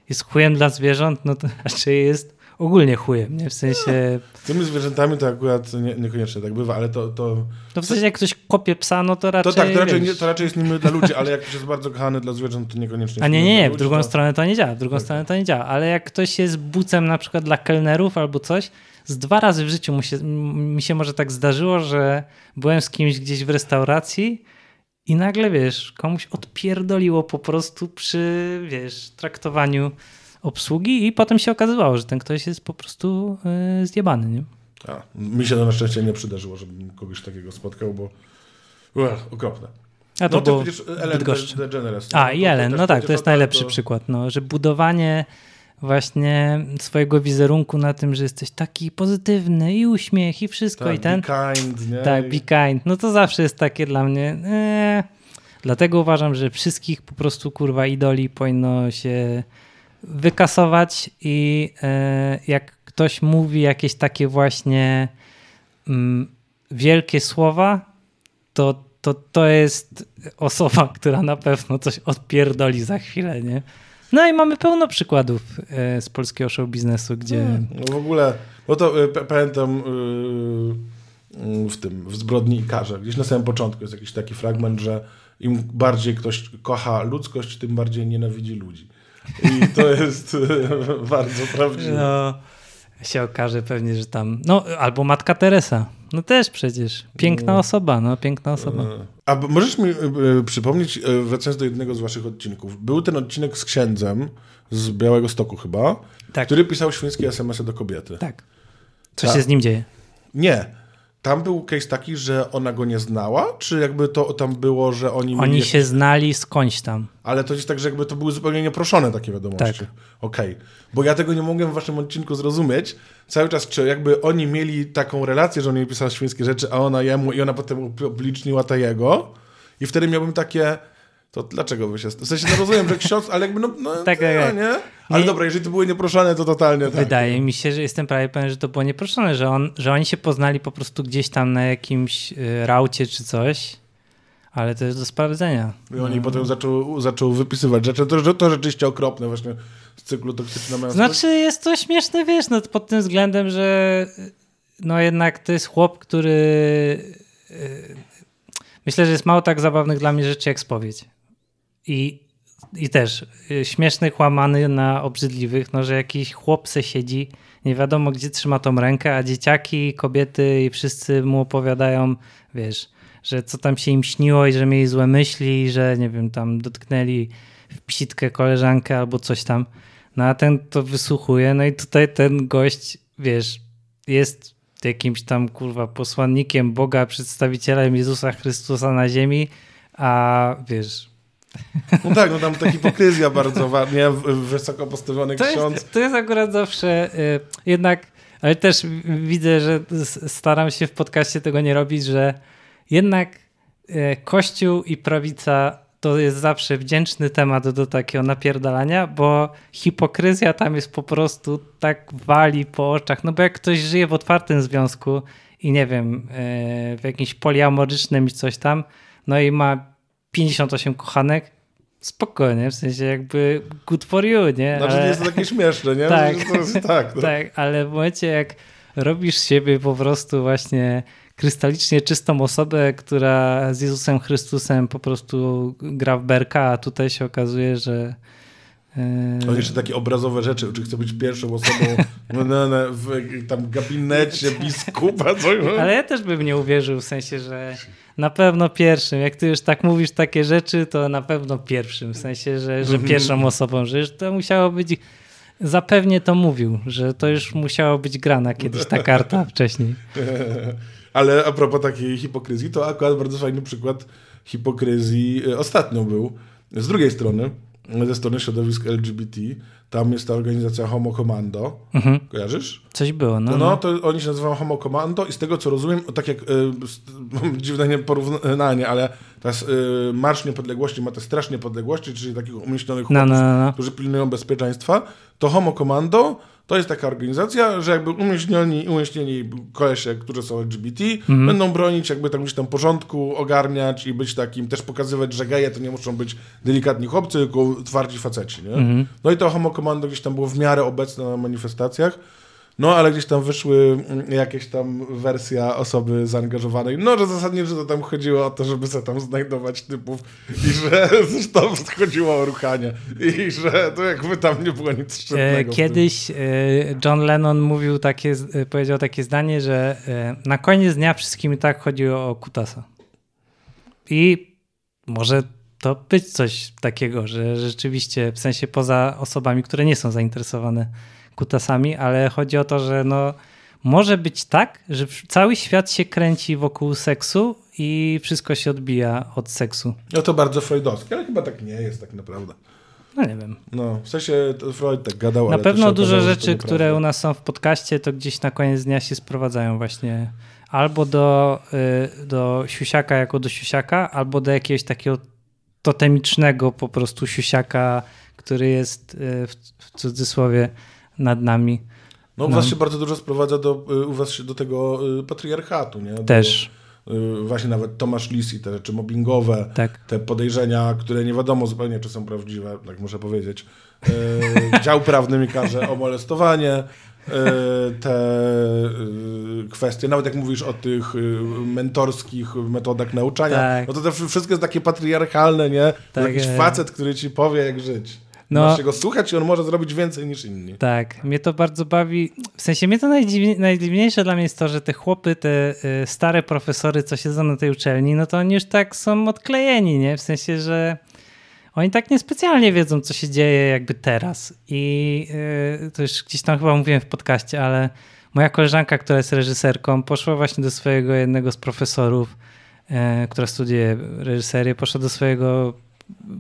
Speaker 2: jest chujem dla zwierząt, no to raczej jest ogólnie chujem, nie? W sensie,
Speaker 1: Z tymi zwierzętami to akurat nie, niekoniecznie tak bywa, ale to, to,
Speaker 2: no w sensie jak ktoś kopie psa, no to raczej,
Speaker 1: to tak, to raczej, nie, to raczej jest niemiły dla ludzi, ale jak ktoś jest bardzo kochany dla zwierząt, to niekoniecznie
Speaker 2: A nie, nie, nie, w drugą
Speaker 1: to-
Speaker 2: stronę to nie działa, w drugą
Speaker 1: Tak.
Speaker 2: stronę to nie działa, ale jak ktoś jest bucem na przykład dla kelnerów albo coś, z dwa razy w życiu mu się, mi się może tak zdarzyło, że byłem z kimś gdzieś w restauracji i nagle, wiesz, komuś odpierdoliło po prostu przy, wiesz, traktowaniu obsługi i potem się okazywało, że ten ktoś jest po prostu yy, zjebany, nie?
Speaker 1: A, mi się to na szczęście nie przydarzyło, żebym kogoś takiego spotkał, bo Uch, okropne.
Speaker 2: A to
Speaker 1: no
Speaker 2: było
Speaker 1: Ellen. DeGeneres.
Speaker 2: A,
Speaker 1: to-
Speaker 2: i Ellen, no tak, to jest najlepszy
Speaker 1: to-
Speaker 2: przykład, no, że budowanie właśnie swojego wizerunku na tym, że jesteś taki pozytywny i uśmiech i wszystko
Speaker 1: Tak,
Speaker 2: i ten.
Speaker 1: Be kind, nie?
Speaker 2: Tak, be kind. No to zawsze jest takie dla mnie. Eee. Dlatego uważam, że wszystkich po prostu kurwa idoli powinno się wykasować i e, jak ktoś mówi jakieś takie właśnie mm, wielkie słowa, to, to to jest osoba, która na pewno coś odpierdoli za chwilę, nie? No i mamy pełno przykładów e, z polskiego show biznesu, gdzie...
Speaker 1: No w ogóle, no to p- pamiętam y, y, w tym, w Zbrodni i Karze, gdzieś na samym początku jest jakiś taki fragment, że im bardziej ktoś kocha ludzkość, tym bardziej nienawidzi ludzi. I to jest bardzo prawdziwe.
Speaker 2: No, się okaże pewnie, że tam. No, albo matka Teresa. No też przecież. Piękna
Speaker 1: No.
Speaker 2: osoba, no, piękna osoba.
Speaker 1: Y, A możesz mi y, y, przypomnieć, y, wracając do jednego z waszych odcinków, był ten odcinek z księdzem z Białego Stoku chyba,
Speaker 2: Tak.
Speaker 1: który pisał świńskie SMS-y do kobiety.
Speaker 2: Tak. Co się z nim dzieje?
Speaker 1: Nie. Tam był case taki, że ona go nie znała, czy jakby to tam było, że oni
Speaker 2: Oni
Speaker 1: jakieś-
Speaker 2: się znali skądś tam.
Speaker 1: Ale to jest tak, że jakby to były zupełnie nieproszone takie wiadomości.
Speaker 2: Tak.
Speaker 1: Okej. Bo ja tego nie mogłem w waszym odcinku zrozumieć. Cały czas, czy jakby oni mieli taką relację, że on jej pisał świńskie rzeczy, a ona jemu i ona potem upubliczniła to jego. I wtedy miałbym takie... To dlaczego wy się... W sensie, no rozumiem, że ksiądz, ale jakby no... no
Speaker 2: Tak,
Speaker 1: tak,
Speaker 2: tak, tak.
Speaker 1: nie? Ale
Speaker 2: Nie-
Speaker 1: dobra, jeżeli to były nieproszone, to totalnie tak.
Speaker 2: Wydaje mi się, że jestem prawie pewien, że to było nieproszone, że, on, że oni się poznali po prostu gdzieś tam na jakimś y, raucie czy coś. Ale to jest do sprawdzenia.
Speaker 1: I oni potem zaczął, zaczął wypisywać rzeczy. To, to rzeczywiście okropne właśnie z cyklu Toksyczna Męskość.
Speaker 2: Znaczy jest to śmieszne, wiesz, no pod tym względem, że no jednak to jest chłop, który y, myślę, że jest mało tak zabawnych dla mnie rzeczy jak spowiedź. I i też y, śmiesznych łamany na obrzydliwych, no że jakiś chłop se siedzi, nie wiadomo gdzie trzyma tą rękę, a dzieciaki, kobiety i wszyscy mu opowiadają, wiesz, że co tam się im śniło i że mieli złe myśli, że nie wiem, tam dotknęli w psitkę koleżankę albo coś tam. No a ten to wysłuchuje, no i tutaj ten gość, wiesz, jest jakimś tam kurwa posłannikiem Boga, przedstawicielem Jezusa Chrystusa na ziemi, a wiesz,
Speaker 1: no tak, no tam ta hipokryzja bardzo ładnie, wysoko postawiony
Speaker 2: to
Speaker 1: ksiądz.
Speaker 2: Jest, to jest akurat zawsze y, jednak, ale też widzę, że staram się w podcaście tego nie robić, że jednak y, Kościół i prawica to jest zawsze wdzięczny temat do takiego napierdalania, bo hipokryzja tam jest po prostu tak wali po oczach. No bo jak ktoś żyje w otwartym związku i nie wiem, y, w jakimś poliamorycznym coś tam, no i ma 58 kochanek, spokojnie, w sensie jakby good for you, nie?
Speaker 1: Znaczy ale... nie jest to takie śmieszne, nie?
Speaker 2: tak,
Speaker 1: tak,
Speaker 2: no. tak, ale w momencie jak robisz siebie po prostu właśnie krystalicznie czystą osobę, która z Jezusem Chrystusem po prostu gra w berka, a tutaj się okazuje, że
Speaker 1: on jeszcze takie obrazowe rzeczy, czy chce być pierwszą osobą w tam gabinecie biskupa, coś.
Speaker 2: Ale ja też bym nie uwierzył, w sensie, że na pewno pierwszym. Jak ty już tak mówisz takie rzeczy, to na pewno pierwszym. W sensie, że, że mhm. pierwszą osobą, że to musiało być. Zapewnie to mówił, że to już musiało być grana kiedyś ta karta wcześniej.
Speaker 1: Ale a propos takiej hipokryzji, to akurat bardzo fajny przykład hipokryzji e, ostatnio był. Z drugiej strony, ze strony środowisk LGBT, tam jest ta organizacja Homo Commando. Mhm. Kojarzysz?
Speaker 2: Coś było, no,
Speaker 1: no. No, to oni się nazywają Homo Commando i z tego co rozumiem, tak jak y, dziwne porównanie, ale ta y, Marsz Niepodległości ma te strasznie niepodległości, czyli takich umieśnionych
Speaker 2: no, chłopców, no, no,
Speaker 1: którzy pilnują bezpieczeństwa, to Homo Commando to jest taka organizacja, że jakby umieśnieni, umieśnieni kolesie, którzy są LGBT, mhm. będą bronić jakby tam gdzieś tam porządku, ogarniać i być takim, też pokazywać, że geje to nie muszą być delikatni chłopcy, tylko twardzi faceci, nie? Mhm. No i to Homo Commando gdzieś tam było w miarę obecne na manifestacjach. No, ale gdzieś tam wyszły mm, jakieś tam wersja osoby zaangażowanej. No, że zasadniczo to tam chodziło o to, żeby sobie tam znajdować typów i że zresztą chodziło o ruchanie i że to jakby tam nie było nic szczególnego.
Speaker 2: Kiedyś e, John Lennon mówił takie, e, powiedział takie zdanie, że e, na koniec dnia wszystkim i tak chodziło o kutasa. I może to być coś takiego, że rzeczywiście w sensie poza osobami, które nie są zainteresowane kutasami, ale chodzi o to, że no, może być tak, że cały świat się kręci wokół seksu i wszystko się odbija od seksu.
Speaker 1: No to bardzo freudowskie, ale chyba tak nie jest tak naprawdę.
Speaker 2: No nie wiem.
Speaker 1: No, w sensie Freud tak gadał,
Speaker 2: Na pewno dużo rzeczy, które u nas są w podcaście, to gdzieś na koniec dnia się sprowadzają właśnie albo do, y, do siusiaka jako do siusiaka, albo do jakiegoś takiego totemicznego po prostu siusiaka, który jest y, w cudzysłowie nad nami.
Speaker 1: No, u was się bardzo dużo sprowadza do, y, u was do tego y, patriarchatu, nie? Do,
Speaker 2: Też.
Speaker 1: Y, właśnie nawet Tomasz Lisi, te rzeczy mobbingowe,
Speaker 2: tak.
Speaker 1: te podejrzenia, które nie wiadomo zupełnie, czy są prawdziwe, tak muszę powiedzieć. Dział prawny mi każe o molestowanie, te kwestie, nawet jak mówisz o tych mentorskich metodach nauczania, tak. no to to wszystko jest takie patriarchalne, nie? Tak, jakiś facet, który ci powie, jak żyć. No, Masz go słuchać i on może zrobić więcej niż inni.
Speaker 2: Tak, mnie to bardzo bawi. W sensie mnie to najdziwniej, najdziwniejsze dla mnie jest to, że te chłopy, te y, stare profesory, co siedzą na tej uczelni, no to oni już tak są odklejeni, nie? W sensie, że oni tak niespecjalnie wiedzą, co się dzieje jakby teraz. I y, to już gdzieś tam chyba mówiłem w podcaście, ale moja koleżanka, która jest reżyserką, poszła właśnie do swojego jednego z profesorów, y, która studiuje reżyserię, poszła do swojego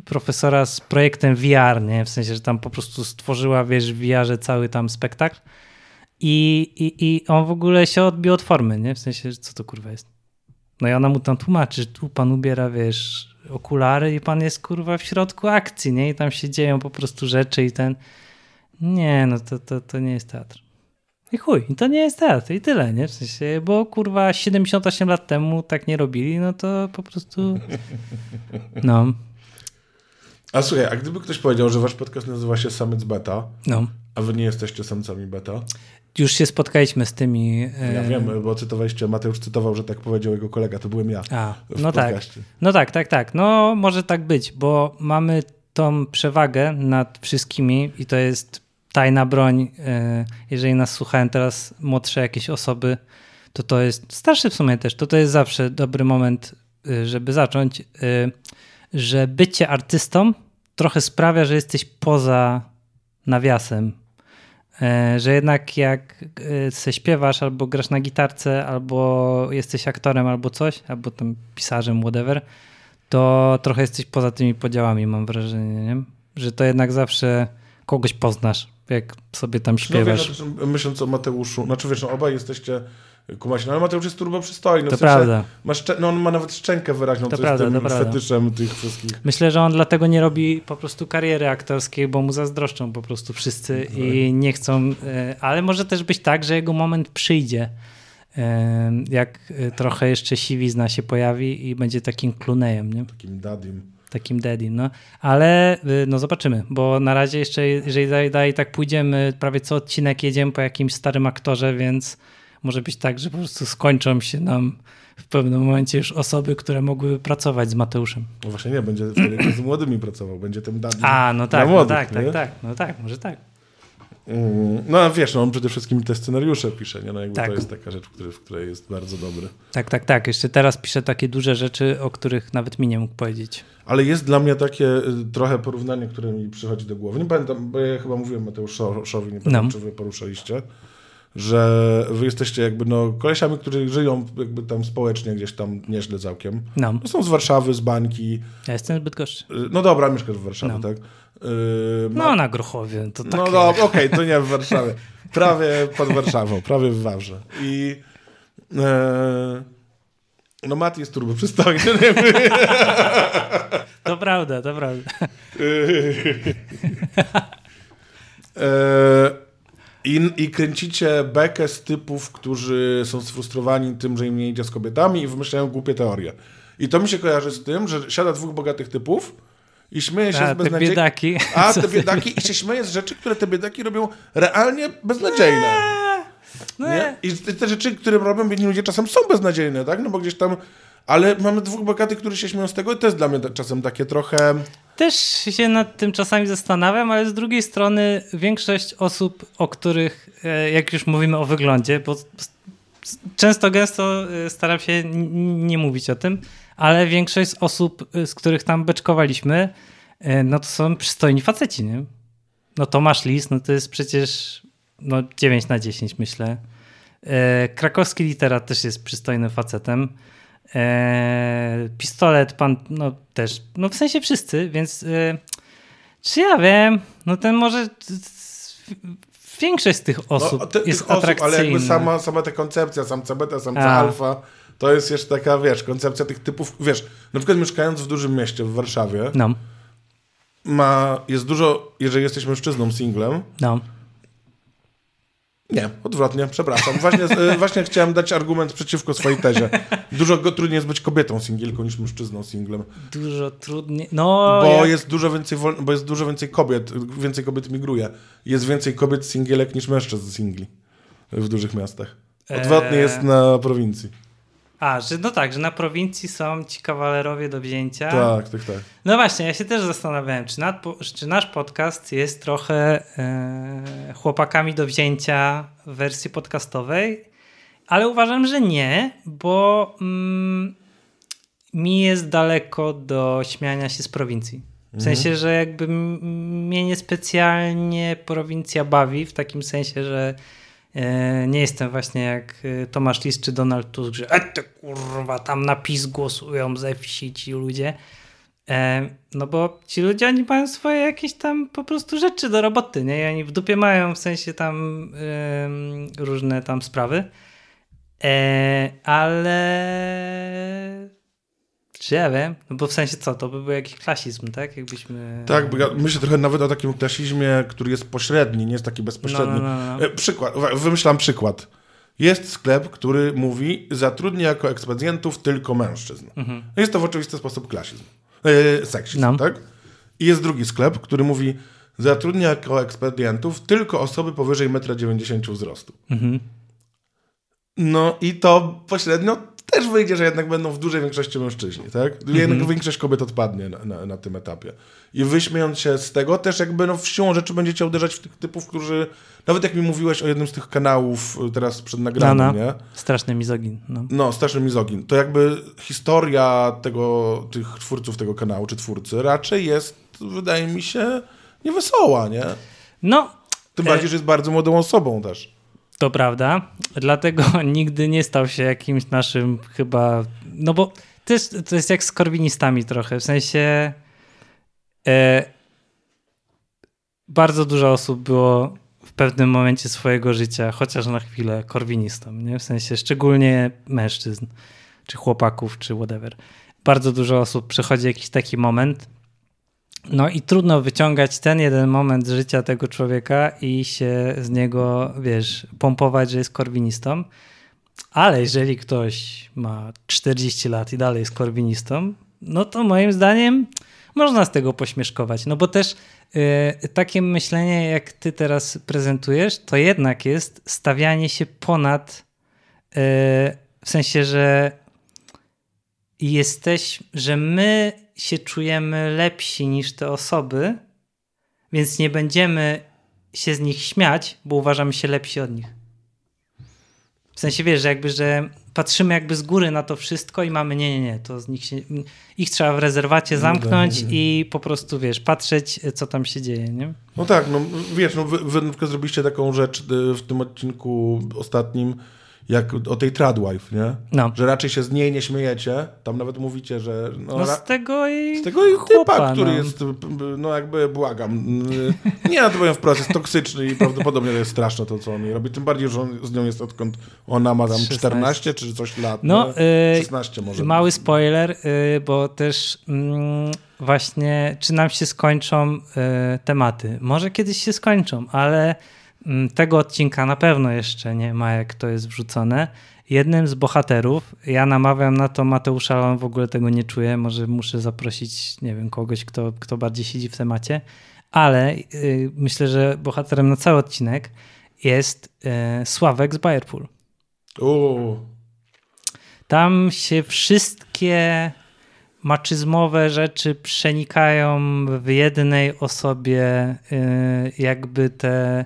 Speaker 2: profesora z projektem VR, nie? W sensie, że tam po prostu stworzyła, wiesz, w VR cały tam spektakl i, i, i on w ogóle się odbił od formy, nie? W sensie, co to kurwa jest? No i ona mu tam tłumaczy, że tu pan ubiera, wiesz, okulary i pan jest kurwa w środku akcji, nie? I tam się dzieją po prostu rzeczy i ten... Nie, no to, to, to nie jest teatr. I chuj, to nie jest teatr i tyle, nie? W sensie, bo kurwa 78 lat temu tak nie robili, no to po prostu... No.
Speaker 1: A słuchaj, a gdyby ktoś powiedział, że wasz podcast nazywa się Samec Beta,
Speaker 2: no.
Speaker 1: a wy nie jesteście samcami beta?
Speaker 2: Już się spotkaliśmy z tymi.
Speaker 1: Ja wiem, bo cytowaliście, Mateusz cytował, że tak powiedział jego kolega, to byłem ja.
Speaker 2: A, no tak. No tak, tak, tak. No może tak być, bo mamy tą przewagę nad wszystkimi i to jest tajna broń. e, Jeżeli nas słuchają teraz młodsze jakieś osoby, to to jest, starsze w sumie też, to to jest zawsze dobry moment, e, żeby zacząć, e, że bycie artystą trochę sprawia, że jesteś poza nawiasem. E, Że jednak jak e, se śpiewasz, albo grasz na gitarce, albo jesteś aktorem, albo coś, albo tam pisarzem, whatever, to trochę jesteś poza tymi podziałami, mam wrażenie, nie? Że to jednak zawsze kogoś poznasz, jak sobie tam
Speaker 1: No,
Speaker 2: śpiewasz.
Speaker 1: no, myśląc o Mateuszu, znaczy wiesz, no, obaj jesteście kumasi, no, ale Mateusz jest turbo przystojny.
Speaker 2: To
Speaker 1: w sensie
Speaker 2: prawda.
Speaker 1: Ma szczę- no, on ma nawet szczękę wyraźną,
Speaker 2: To
Speaker 1: co
Speaker 2: prawda,
Speaker 1: jest tym
Speaker 2: prawda.
Speaker 1: fetyszem tych wszystkich.
Speaker 2: Myślę, że on dlatego nie robi po prostu kariery aktorskiej, bo mu zazdroszczą po prostu wszyscy i nie chcą, e, ale może też być tak, że jego moment przyjdzie, e, jak e, trochę jeszcze siwizna się pojawi i będzie takim klunejem, nie?
Speaker 1: Takim dadim.
Speaker 2: takim daddy, no. Ale no zobaczymy, bo na razie jeszcze, jeżeli dalej, dalej tak pójdziemy, prawie co odcinek jedziemy po jakimś starym aktorze, więc może być tak, że po prostu skończą się nam w pewnym momencie już osoby, które mogłyby pracować z Mateuszem.
Speaker 1: No właśnie nie, będzie wtedy z młodymi pracował, będzie tym dadim
Speaker 2: A, no tak,
Speaker 1: dla młodych,
Speaker 2: no tak,
Speaker 1: nie?
Speaker 2: tak, tak, no tak, może tak.
Speaker 1: Mm, No a wiesz, no, on przede wszystkim te scenariusze pisze, nie? No, jakby
Speaker 2: Tak.
Speaker 1: to jest taka rzecz, w której, w której jest bardzo dobry.
Speaker 2: Tak, tak, tak. Jeszcze teraz piszę takie duże rzeczy, o których nawet mi nie mógł powiedzieć.
Speaker 1: Ale jest dla mnie takie y, trochę porównanie, które mi przychodzi do głowy. Nie pamiętam, bo ja chyba mówiłem Mateuszowi, nie pamiętam,
Speaker 2: No.
Speaker 1: czy wy poruszaliście, że wy jesteście jakby no kolesiami, którzy żyją jakby tam społecznie gdzieś tam nieźle całkiem.
Speaker 2: No,
Speaker 1: są z Warszawy, z bańki.
Speaker 2: ja jestem zbyt gorzczy.
Speaker 1: Y, No dobra, mieszkasz w Warszawie,
Speaker 2: No.
Speaker 1: tak? Y, ma-
Speaker 2: No, na Grochowie, to takie...
Speaker 1: No dobra, okej, to nie w Warszawie. Prawie pod Warszawą, prawie w Wawrze. I e, no Mati jest turbo przystojny.
Speaker 2: To prawda, to prawda.
Speaker 1: E, I, I kręcicie bekę z typów, którzy są sfrustrowani tym, że im nie idzie z kobietami i wymyślają głupie teorie. I to mi się kojarzy z tym, że siada dwóch bogatych typów i śmieje się
Speaker 2: A,
Speaker 1: z
Speaker 2: te
Speaker 1: beznadziejnych...
Speaker 2: biedaki.
Speaker 1: A, te biedaki i się śmieje z rzeczy, które te biedaki robią realnie beznadziejne.
Speaker 2: No,
Speaker 1: Nie? I te, rzeczy, które robią biedni ludzie czasem są beznadziejne, tak? No bo gdzieś tam... Ale mamy dwóch bogatych, którzy się śmieją z tego i to jest dla mnie czasem takie trochę...
Speaker 2: Też się nad tym czasami zastanawiam, ale z drugiej strony większość osób, o których, e, jak już mówimy o wyglądzie, bo często gęsto e, staram się nie mówić o tym, ale większość z osób, e, z których tam beczkowaliśmy, no to są przystojni faceci, nie? No Tomasz Lis, no to jest przecież no 9 na 10 myślę. Krakowski literat też jest przystojnym facetem. E, pistolet, pan, no też, no w sensie wszyscy, więc e, czy ja wiem, no ten może większość z tych osób
Speaker 1: no, te-
Speaker 2: jest
Speaker 1: tych osób, ale jakby sama, sama ta koncepcja, samca beta, samca
Speaker 2: A.
Speaker 1: alfa, to jest jeszcze taka, wiesz, koncepcja tych typów, wiesz, na przykład mieszkając w dużym mieście, w Warszawie,
Speaker 2: No,
Speaker 1: ma, jest dużo, jeżeli jesteś mężczyzną, singlem,
Speaker 2: no.
Speaker 1: Nie, odwrotnie, przepraszam. Właśnie, e, właśnie chciałem dać argument przeciwko swojej tezie. Dużo trudniej jest być kobietą singielką niż mężczyzną singlem.
Speaker 2: Dużo trudniej. No,
Speaker 1: Bo
Speaker 2: ja-
Speaker 1: jest dużo więcej wol... bo jest dużo więcej kobiet, więcej kobiet migruje. Jest więcej kobiet singielek niż mężczyzn singli w dużych miastach. Odwrotnie
Speaker 2: Eee.
Speaker 1: jest na prowincji.
Speaker 2: A, że no tak, że na prowincji są ci kawalerowie do wzięcia.
Speaker 1: Tak, tak, tak.
Speaker 2: No właśnie, ja się też zastanawiałem, czy, nad, czy nasz podcast jest trochę e, chłopakami do wzięcia w wersji podcastowej, ale uważam, że nie, bo mm, mi jest daleko do śmiania się z prowincji. W sensie, że jakby mnie niespecjalnie prowincja bawi, w takim sensie, że nie jestem właśnie jak e, Tomasz Lis czy Donald Tusk, że e, te kurwa, tam na PiS głosują ze wsi ci ludzie. E, no bo ci ludzie, oni mają swoje jakieś tam po prostu rzeczy do roboty, nie? I oni w dupie mają w sensie tam różne tam sprawy. E, ale czy ja wiem? No bo w sensie co, to by był jakiś klasizm, tak? Jakbyśmy...
Speaker 1: Tak, myślę trochę nawet o takim klasizmie, który jest pośredni, nie jest taki bezpośredni.
Speaker 2: No, no, no, no.
Speaker 1: E, Przykład, wymyślam przykład. Jest sklep, który mówi, zatrudnia jako ekspedientów tylko mężczyzn. Jest to w oczywisty sposób klasizm. E, seksizm,
Speaker 2: Mhm. No.
Speaker 1: tak? I jest drugi sklep, który mówi, zatrudnia jako ekspedientów tylko osoby powyżej 1,90 m wzrostu.
Speaker 2: Mhm.
Speaker 1: No i to pośrednio też wyjdzie, że jednak będą w dużej większości mężczyźni, tak? Jednak większość kobiet odpadnie na, na, na tym etapie. I wyśmiejąc się z tego, też jakby no w siłą rzeczy będziecie uderzać w tych typów, którzy, nawet jak mi mówiłeś o jednym z tych kanałów y, teraz przed nagraniem,
Speaker 2: No, no.
Speaker 1: nie?
Speaker 2: Straszny mizogin. No.
Speaker 1: No, straszny mizogin. To jakby historia tego, tych twórców tego kanału, czy twórcy, raczej jest, wydaje mi się, niewesoła, nie?
Speaker 2: no,
Speaker 1: Tym bardziej, że jest bardzo młodą osobą też.
Speaker 2: To prawda, dlatego nigdy nie stał się jakimś naszym chyba, no bo to jest, to jest jak z korwinistami trochę, w sensie e, bardzo dużo osób było w pewnym momencie swojego życia, chociaż na chwilę, korwinistą, nie? w sensie szczególnie mężczyzn, czy chłopaków, czy whatever. Bardzo dużo osób przechodzi jakiś taki moment, no i trudno wyciągać ten jeden moment życia tego człowieka i się z niego, wiesz, pompować, że jest korwinistą. Ale jeżeli ktoś ma 40 lat i dalej jest korwinistą, no to moim zdaniem można z tego pośmieszkować. No bo też y, takie myślenie, jak ty teraz prezentujesz, to jednak jest stawianie się ponad, y, w sensie, że jesteś, że my się czujemy lepsi niż te osoby, więc nie będziemy się z nich śmiać, bo uważamy się lepsi od nich. W sensie wiesz, że jakby, że patrzymy jakby z góry na to wszystko i mamy nie, nie, nie, to z nich się, ich trzeba w rezerwacie zamknąć i po prostu wiesz, patrzeć co tam się dzieje, nie?
Speaker 1: No tak, no wiesz, no wy, wy na przykład zrobiliście taką rzecz y, w tym odcinku ostatnim, jak o tej tradwife, nie?
Speaker 2: No.
Speaker 1: Że raczej się z niej nie śmiejecie. Tam nawet mówicie, że... No,
Speaker 2: No z tego i
Speaker 1: z tego i typa,
Speaker 2: chłopa,
Speaker 1: który
Speaker 2: no.
Speaker 1: jest, y, y, no jakby błagam, nie, no to powiem wprost, jest toksyczny i prawdopodobnie to jest straszne to, co on robi. Tym bardziej, że on z nią jest odkąd ona ma tam
Speaker 2: 16.
Speaker 1: 14 czy coś lat.
Speaker 2: No,
Speaker 1: nie?
Speaker 2: y,
Speaker 1: 16 może.
Speaker 2: Mały spoiler, y, bo też mm, właśnie, czy nam się skończą y, tematy. Może kiedyś się skończą, ale tego odcinka na pewno jeszcze nie ma, jak to jest wrzucone. Jednym z bohaterów, ja namawiam na to Mateusza, ale on w ogóle tego nie czuje. Może muszę zaprosić, nie wiem, kogoś, kto, kto bardziej siedzi w temacie, ale y, myślę, że bohaterem na cały odcinek jest y, Sławek z Bayerpool.
Speaker 1: Uuu.
Speaker 2: Tam się wszystkie maczyzmowe rzeczy przenikają w jednej osobie, y, jakby te, mm,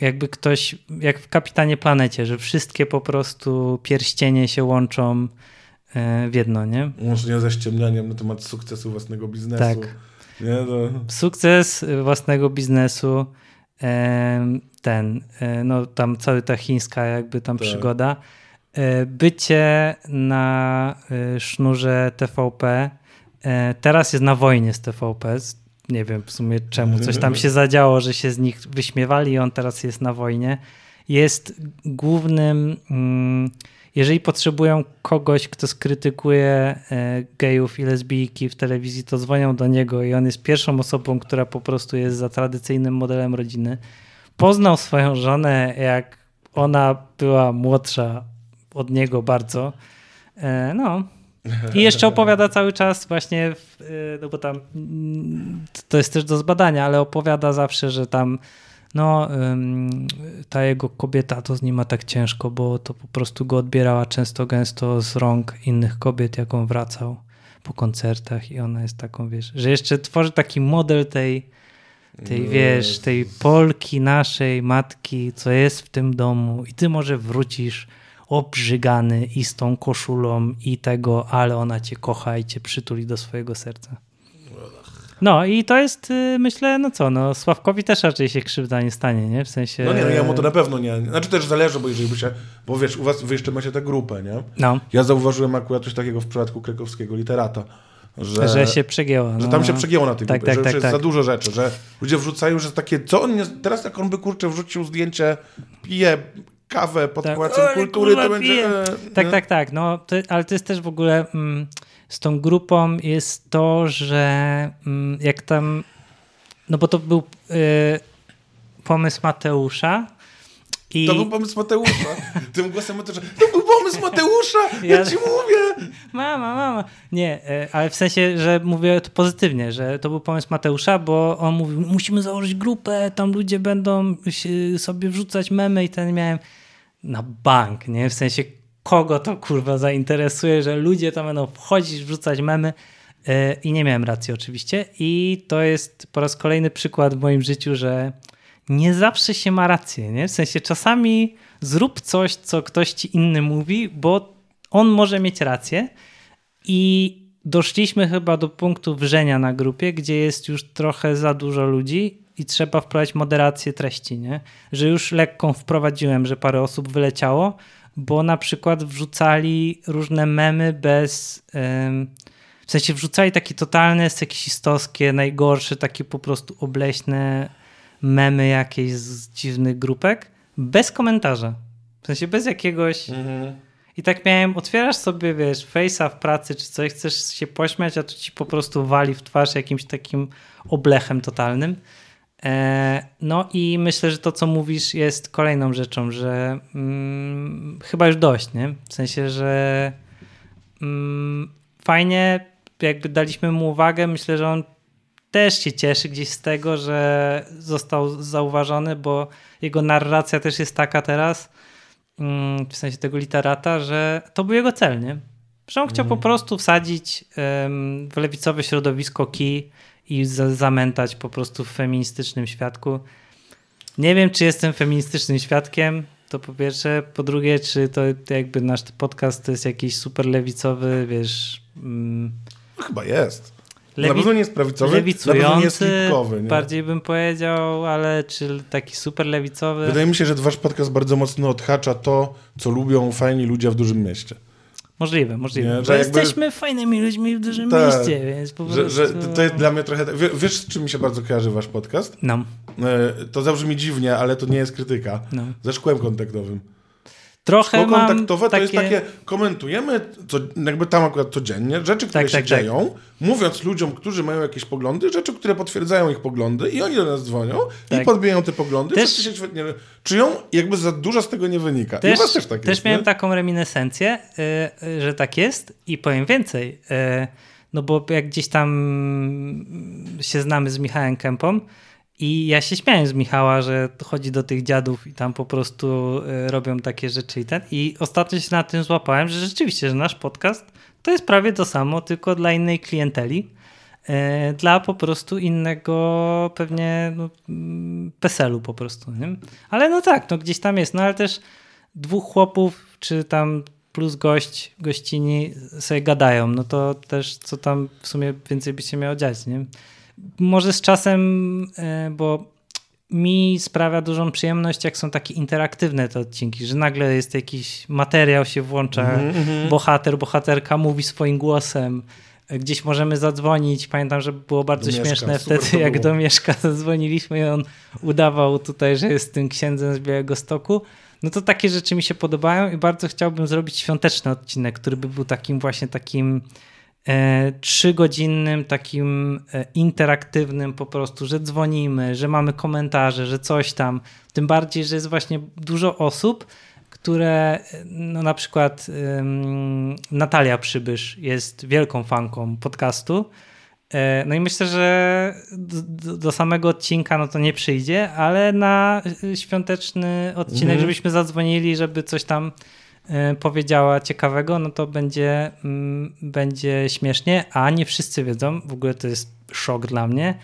Speaker 2: jakby ktoś, jak w Kapitanie Planecie, że wszystkie po prostu pierścienie się łączą y, w jedno, nie?
Speaker 1: Łącznie ze ściemnianiem na temat sukcesu własnego biznesu.
Speaker 2: Tak.
Speaker 1: Nie, to...
Speaker 2: Sukces własnego biznesu, em, ten, e, no tam cała ta chińska jakby tam
Speaker 1: Tak.
Speaker 2: przygoda, e, bycie na e, sznurze TVP, e, teraz jest na wojnie z TVP, nie wiem w sumie czemu, coś tam się zadziało, że się z nich wyśmiewali i on teraz jest na wojnie. Jest głównym, mm, jeżeli potrzebują kogoś, kto skrytykuje e, gejów i lesbijki w telewizji, to dzwonią do niego i on jest pierwszą osobą, która po prostu jest za tradycyjnym modelem rodziny. Poznał swoją żonę, jak ona była młodsza od niego bardzo. E, No. I jeszcze opowiada cały czas właśnie, y, no bo tam mm, to jest też do zbadania, ale opowiada zawsze, że tam no ta jego kobieta to z nim ma tak ciężko, bo to po prostu go odbierała często gęsto z rąk innych kobiet, jak on wracał po koncertach i ona jest taką, wiesz, że jeszcze tworzy taki model tej, tej wiesz, tej Polki naszej matki, co jest w tym domu. I ty może wrócisz obrzygany i z tą koszulą i tego, ale ona cię kocha i cię przytuli do swojego serca. No i to jest, y, myślę, no co, no Sławkowi też raczej się krzywda nie stanie, nie? W sensie...
Speaker 1: No nie, no ja mu to na pewno nie. Znaczy też zależy, bo jeżeli by się, bo wiesz, u was, wy jeszcze macie tę grupę, nie?
Speaker 2: No,
Speaker 1: Ja zauważyłem akurat coś takiego w przypadku krakowskiego literata, że,
Speaker 2: że się przegięła.
Speaker 1: że
Speaker 2: no,
Speaker 1: tam się
Speaker 2: no.
Speaker 1: przegięło na tej
Speaker 2: Tak,
Speaker 1: grupie,
Speaker 2: tak,
Speaker 1: że
Speaker 2: tak,
Speaker 1: jest
Speaker 2: tak.
Speaker 1: za dużo rzeczy, że ludzie wrzucają, że takie, co on nie, teraz jak on by kurczę wrzucił zdjęcie, pije kawę pod
Speaker 2: Tak.
Speaker 1: pałacem kultury,
Speaker 2: kurwa,
Speaker 1: to będzie... e,
Speaker 2: Tak,
Speaker 1: nie?
Speaker 2: tak, tak. No, to, ale to jest też w ogóle mm, z tą grupą jest to, że mm, jak tam, no bo to był y, pomysł Mateusza i
Speaker 1: To był pomysł Mateusza. Tym głosem Mateusza. To był pomysł Mateusza! Ja,
Speaker 2: Ja-
Speaker 1: ci mówię!
Speaker 2: mama, mama. Nie, e, ale w sensie, że mówię to pozytywnie, że to był pomysł Mateusza, bo on mówił, musimy założyć grupę, tam ludzie będą sobie wrzucać memy i ten miałem na bank, nie? W sensie kogo to kurwa zainteresuje, że ludzie tam będą wchodzić, wrzucać memy. E, I nie miałem racji oczywiście. I to jest po raz kolejny przykład w moim życiu, że nie zawsze się ma rację. Nie? W sensie czasami zrób coś, co ktoś ci inny mówi, bo on może mieć rację. I doszliśmy chyba do punktu wrzenia na grupie, gdzie jest już trochę za dużo ludzi i trzeba wprowadzić moderację treści, nie? Że już lekką wprowadziłem, że parę osób wyleciało, bo na przykład wrzucali różne memy bez... w sensie wrzucali takie totalne seksistowskie, najgorsze, takie po prostu obleśne memy jakieś z dziwnych grupek, bez komentarza. W sensie bez jakiegoś... Mhm i tak miałem, otwierasz sobie, wiesz, face'a w pracy czy coś, chcesz się pośmiać, a to ci po prostu wali w twarz jakimś takim oblechem totalnym. E, no i myślę, że to, co mówisz, jest kolejną rzeczą, że mm, chyba już dość, nie? W sensie, że mm, fajnie, jakby daliśmy mu uwagę. Myślę, że on też się cieszy gdzieś z tego, że został zauważony, bo jego narracja też jest taka teraz, Mm, w sensie tego literata, że to był jego cel, nie? Że on chciał po mhm. prostu wsadzić w lewicowe środowisko kij i zamętać po prostu w feministycznym świadku. Nie wiem, czy jestem feministycznym świadkiem, to po pierwsze. Po drugie, czy to jakby nasz podcast to jest jakiś super lewicowy, wiesz... Mm,
Speaker 1: Chyba jest. Lewi... Na pewno nie jest prawicowy, lewicujący, na pewno nie jest hipkowy. Nie?
Speaker 2: Bardziej bym powiedział, ale czy taki super lewicowy?
Speaker 1: Wydaje mi się, że wasz podcast bardzo mocno odhacza to, co lubią fajni ludzie w dużym mieście.
Speaker 2: Możliwe, możliwe. Nie, że jakby... jesteśmy fajnymi ludźmi w dużym tak, mieście, więc po
Speaker 1: prostu... Że, to jest dla mnie trochę... Wiesz, z czym mi się bardzo kojarzy wasz podcast?
Speaker 2: No.
Speaker 1: E, to zabrzmi dziwnie, ale to nie jest krytyka. No. Ze szkłem kontaktowym.
Speaker 2: Trochę
Speaker 1: Szkło kontaktowe takie... to jest takie, komentujemy co, jakby tam akurat codziennie rzeczy, które tak, się tak, tak. dzieją, tak. mówiąc ludziom, którzy mają jakieś poglądy, rzeczy, które potwierdzają ich poglądy i oni do nas dzwonią tak. i podbijają te poglądy. Też... Wszyscy się świetnie czują jakby za dużo z tego nie wynika.
Speaker 2: Też,
Speaker 1: I też tak
Speaker 2: też jest, miałem nie? taką reminiscencję, yy, że tak jest i powiem więcej. Yy, no bo jak gdzieś tam się znamy z Michałem Kępą, i ja się śmiałem z Michała, że chodzi do tych dziadów i tam po prostu e, robią takie rzeczy i ten. I ostatnio się na tym złapałem, że rzeczywiście, że nasz podcast to jest prawie to samo, tylko dla innej klienteli. E, dla po prostu innego pewnie no, mm, PESEL-u po prostu. Nie? Ale no tak, no gdzieś tam jest. No ale też dwóch chłopów, czy tam plus gość, gościni sobie gadają. No to też co tam w sumie więcej by się miało dziać, nie? Może z czasem, e, bo mi sprawia dużą przyjemność, jak są takie interaktywne te odcinki, że nagle jest jakiś materiał, się włącza, mm -hmm. bohater, bohaterka mówi swoim głosem, gdzieś możemy zadzwonić. Pamiętam, że było bardzo śmieszne wtedy, jak do Mieszka zadzwoniliśmy i on udawał tutaj, że jest tym księdzem z Białego Stoku. No to takie rzeczy mi się podobają i bardzo chciałbym zrobić świąteczny odcinek, który by był takim właśnie takim trzygodzinnym, takim e, interaktywnym po prostu, że dzwonimy, że mamy komentarze, że coś tam. Tym bardziej, że jest właśnie dużo osób, które, no na przykład um, Natalia Przybysz jest wielką fanką podcastu. E, no i myślę, że do, do, samego odcinka no to nie przyjdzie, ale na świąteczny odcinek, mhm. żebyśmy zadzwonili, żeby coś tam E, powiedziała ciekawego, no to będzie, mm, będzie śmiesznie, a nie wszyscy wiedzą, w ogóle to jest szok dla mnie.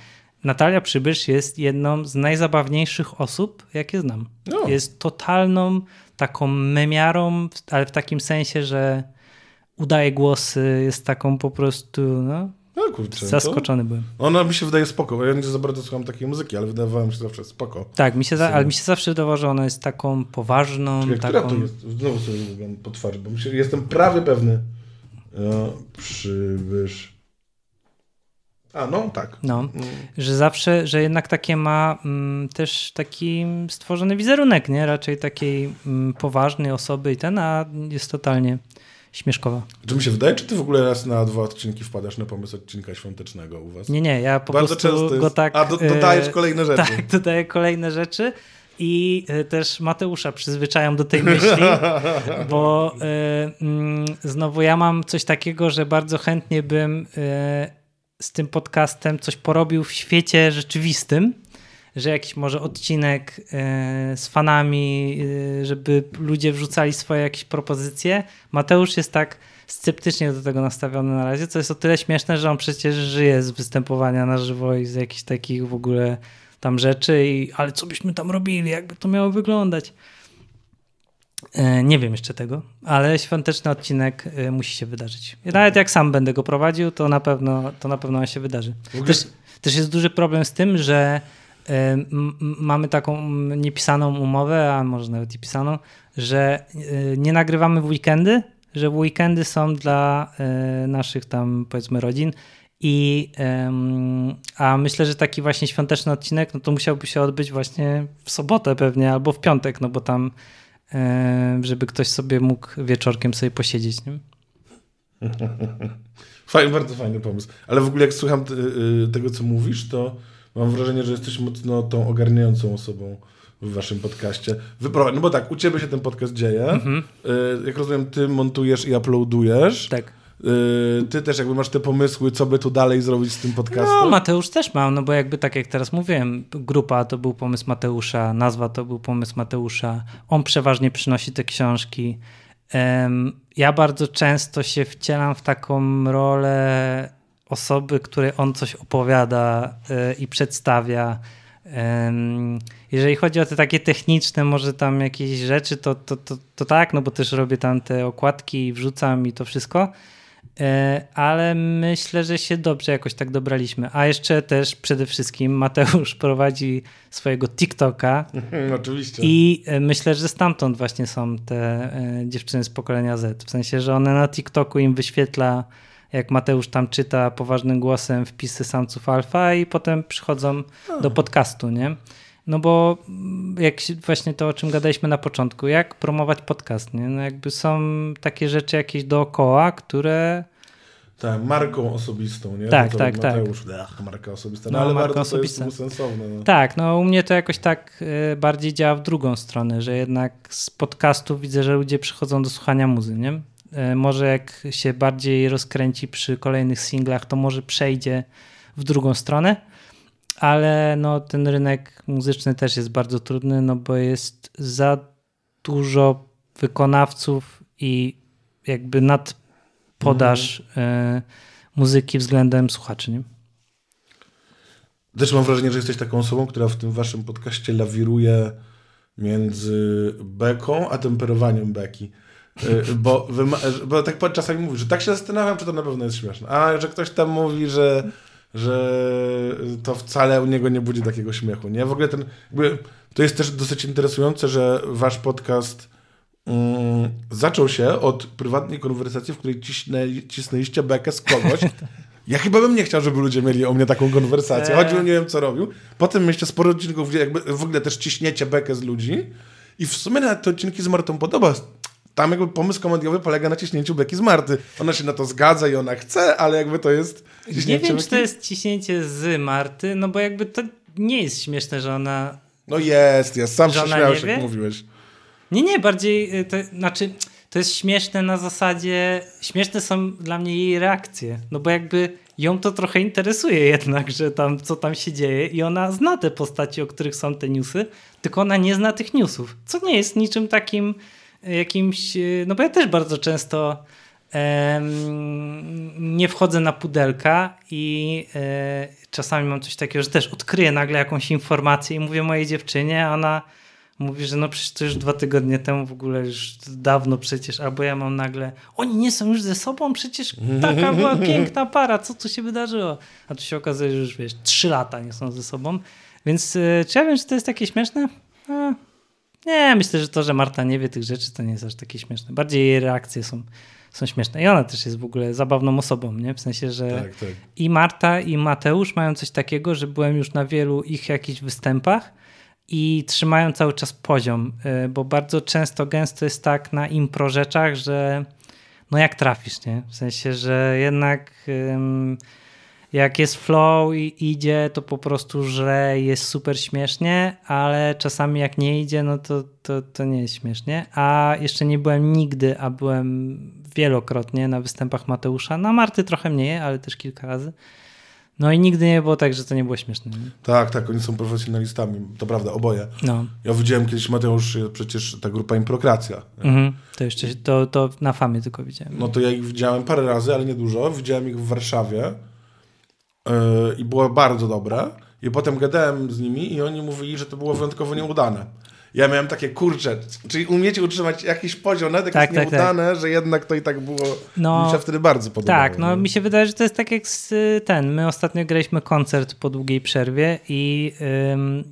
Speaker 2: Natalia Przybysz jest jedną z najzabawniejszych osób, jakie znam. No. Jest totalną taką memiarą, ale w takim sensie, że udaje głosy, jest taką po prostu, no, no kurczę. Zaskoczony byłem.
Speaker 1: Ona mi się wydaje spoko, ja nie za bardzo słucham takiej muzyki, ale wydawała mi się zawsze spoko.
Speaker 2: Tak, mi się za, ale mi się zawsze wydawało, że ona jest taką poważną. Czekaj, taką... która
Speaker 1: to jest? Znowu sobie mówię po twarzy, bo się, jestem prawie pewny. Ja, przybysz. A, no tak.
Speaker 2: No, mm. że zawsze, że jednak takie ma mm, też taki stworzony wizerunek, nie? Raczej takiej mm, poważnej osoby i ten, a jest totalnie śmieszkowa.
Speaker 1: Czy mi się wydaje, czy ty w ogóle raz na dwa odcinki wpadasz na pomysł odcinka świątecznego u was?
Speaker 2: Nie, nie, ja po Bardzo prostu go tak...
Speaker 1: A do, dodajesz kolejne rzeczy.
Speaker 2: Tak, dodaję kolejne rzeczy i e, też Mateusza przyzwyczajam do tej myśli, bo y, znowu ja mam coś takiego, że bardzo chętnie bym y, z tym podcastem coś porobił w świecie rzeczywistym, że jakiś może odcinek e, z fanami, e, żeby ludzie wrzucali swoje jakieś propozycje. Mateusz jest tak sceptycznie do tego nastawiony na razie, co jest o tyle śmieszne, że on przecież żyje z występowania na żywo i z jakichś takich w ogóle tam rzeczy, i, ale co byśmy tam robili, jakby to miało wyglądać. E, nie wiem jeszcze tego, ale świąteczny odcinek musi się wydarzyć. Nawet jak sam będę go prowadził, to na pewno, to na pewno on się wydarzy. Też, też jest duży problem z tym, że mamy taką niepisaną umowę, a może nawet i pisaną, że nie nagrywamy w weekendy, że weekendy są dla naszych tam powiedzmy rodzin i a myślę, że taki właśnie świąteczny odcinek, no to musiałby się odbyć właśnie w sobotę pewnie albo w piątek, no bo tam żeby ktoś sobie mógł wieczorkiem sobie posiedzieć. Nie?
Speaker 1: Fajny, bardzo fajny pomysł. Ale w ogóle jak słucham tego, co mówisz, to mam wrażenie, że jesteś mocno tą ogarniającą osobą w waszym podcaście. Wyprowadź, no bo tak, u ciebie się ten podcast dzieje. Mhm. Y, jak rozumiem, ty montujesz i uploadujesz.
Speaker 2: Tak.
Speaker 1: Y, ty też jakby masz te pomysły, co by tu dalej zrobić z tym podcastem?
Speaker 2: No, Mateusz też mam, no bo jakby tak jak teraz mówiłem, grupa to był pomysł Mateusza, nazwa to był pomysł Mateusza. On przeważnie przynosi te książki. Ja bardzo często się wcielam w taką rolę osoby, której on coś opowiada y, i przedstawia. Jeżeli chodzi o te takie techniczne, może tam jakieś rzeczy, to, to, to, to tak, no bo też robię tam te okładki, wrzucam i to wszystko. E, ale myślę, że się dobrze jakoś tak dobraliśmy. A jeszcze też przede wszystkim Mateusz prowadzi swojego TikToka.
Speaker 1: Oczywiście.
Speaker 2: I e, myślę, że stamtąd właśnie są te e, dziewczyny z pokolenia Z. W sensie, że one na TikToku im wyświetla, jak Mateusz tam czyta poważnym głosem wpisy samców alfa i potem przychodzą A. do podcastu, nie? No bo jak właśnie to, o czym gadaliśmy na początku, jak promować podcast, nie? No jakby są takie rzeczy jakieś dookoła, które...
Speaker 1: Tak, marką osobistą, nie?
Speaker 2: Tak, no tak,
Speaker 1: Mateusz, tak. Ach, marka osobista, no, no ale bardzo osobista. to jest sensowne. No.
Speaker 2: Tak, no u mnie to jakoś tak y, bardziej działa w drugą stronę, że jednak z podcastu widzę, że ludzie przychodzą do słuchania muzy, nie? Y, może jak się bardziej rozkręci przy kolejnych singlach, to może przejdzie w drugą stronę, ale no, ten rynek muzyczny też jest bardzo trudny, no bo jest za dużo wykonawców i jakby nad podaż mm. muzyki względem słuchaczy. Nie?
Speaker 1: Też mam wrażenie, że jesteś taką osobą, która w tym waszym podcaście lawiruje między beką a temperowaniem beki. E, bo, bo tak czasami mówisz, że tak się zastanawiam, czy to na pewno jest śmieszne. A że ktoś tam mówi, że że to wcale u niego nie budzi takiego śmiechu. Nie? W ogóle ten, to jest też dosyć interesujące, że wasz podcast um, zaczął się od prywatnej konwersacji, w której cisnęli, cisnęliście bekę z kogoś. Ja chyba bym nie chciał, żeby ludzie mieli o mnie taką konwersację. Eee. Chodził, nie wiem co robił. Potem mieliście sporo odcinków, gdzie jakby w ogóle też ciśniecie bekę z ludzi. I w sumie nawet te odcinki z Martą podoba tam jakby pomysł komediowy polega na ciśnięciu Beki z Marty. Ona się na to zgadza i ona chce, ale jakby to jest
Speaker 2: Nie wiem, czy to jest ciśnięcie z Marty, no bo jakby to nie jest śmieszne, że ona...
Speaker 1: No jest, jest. Sam się śmiałeś, jak mówiłeś.
Speaker 2: Nie, nie, bardziej, y, to znaczy, to jest śmieszne na zasadzie, śmieszne są dla mnie jej reakcje, no bo jakby ją to trochę interesuje jednak, że tam, co tam się dzieje i ona zna te postaci, o których są te newsy, tylko ona nie zna tych newsów, co nie jest niczym takim jakimś, no bo ja też bardzo często nie wchodzę na pudelka i e, czasami mam coś takiego, że też odkryję nagle jakąś informację i mówię mojej dziewczynie, a ona mówi, że no przecież to już dwa tygodnie temu w ogóle już dawno przecież, albo ja mam nagle, oni nie są już ze sobą, przecież taka była piękna para, co tu się wydarzyło? A tu się okazuje, że już wiesz, trzy lata nie są ze sobą, więc e, czy ja wiem, że to jest takie śmieszne? A, nie, myślę, że to, że Marta nie wie tych rzeczy, to nie jest aż takie śmieszne. Bardziej jej reakcje są, są śmieszne. I ona też jest w ogóle zabawną osobą, nie? W sensie, że tak, tak. i Marta, i Mateusz mają coś takiego, że byłem już na wielu ich jakichś występach i trzymają cały czas poziom, y, bo bardzo często, gęsto jest tak na impro rzeczach, że no jak trafisz, nie? W sensie, że jednak jak jest flow i idzie, to po prostu żre jest super śmiesznie, ale czasami jak nie idzie, no to, to, to nie jest śmiesznie. A jeszcze nie byłem nigdy, a byłem wielokrotnie na występach Mateusza. Na Marty trochę mniej, ale też kilka razy. No i nigdy nie było tak, że to nie było śmieszne. Nie?
Speaker 1: Tak, tak, oni są profesjonalistami, to prawda, oboje.
Speaker 2: No.
Speaker 1: Ja widziałem kiedyś Mateusz, przecież ta grupa Improkracja.
Speaker 2: Mhm. To jeszcze to, to na famie tylko widziałem.
Speaker 1: No to ja ich widziałem parę razy, ale nie dużo. Widziałem ich w Warszawie i było bardzo dobre. I potem gadałem z nimi i oni mówili, że to było wyjątkowo nieudane. Ja miałem takie, kurcze, czyli umiecie utrzymać jakiś poziom, nawet jak
Speaker 2: Tak,
Speaker 1: jest
Speaker 2: tak,
Speaker 1: nieudane, że jednak to i tak było,
Speaker 2: No,
Speaker 1: mi się wtedy bardzo podobało.
Speaker 2: Tak, no mi się wydaje, że to jest tak jak z y, ten. My ostatnio graliśmy koncert po długiej przerwie i ym,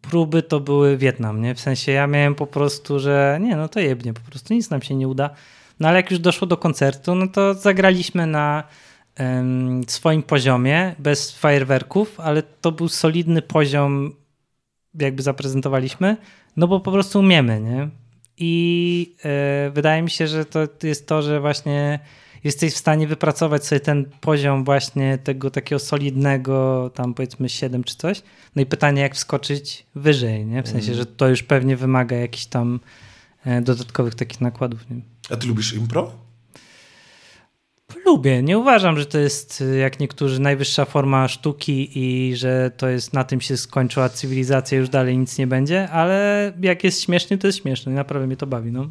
Speaker 2: próby to były Wietnam, nie? W sensie ja miałem po prostu, że nie, no to jebnie, po prostu nic nam się nie uda. No ale jak już doszło do koncertu, no to zagraliśmy na swoim poziomie, bez fajerwerków, ale to był solidny poziom, jakby zaprezentowaliśmy, no bo po prostu umiemy, nie? I y, wydaje mi się, że to jest to, że właśnie jesteś w stanie wypracować sobie ten poziom właśnie tego takiego solidnego, tam powiedzmy 7 czy coś. No i pytanie, jak wskoczyć wyżej, nie? W sensie, że to już pewnie wymaga jakichś tam e, dodatkowych takich nakładów. Nie?
Speaker 1: A ty lubisz impro?
Speaker 2: Lubię. Nie uważam, że to jest y, jak niektórzy najwyższa forma sztuki i że to jest na tym się skończyła cywilizacja, już dalej nic nie będzie, ale jak jest śmieszny, to jest śmieszny. Naprawdę mnie to bawi. No.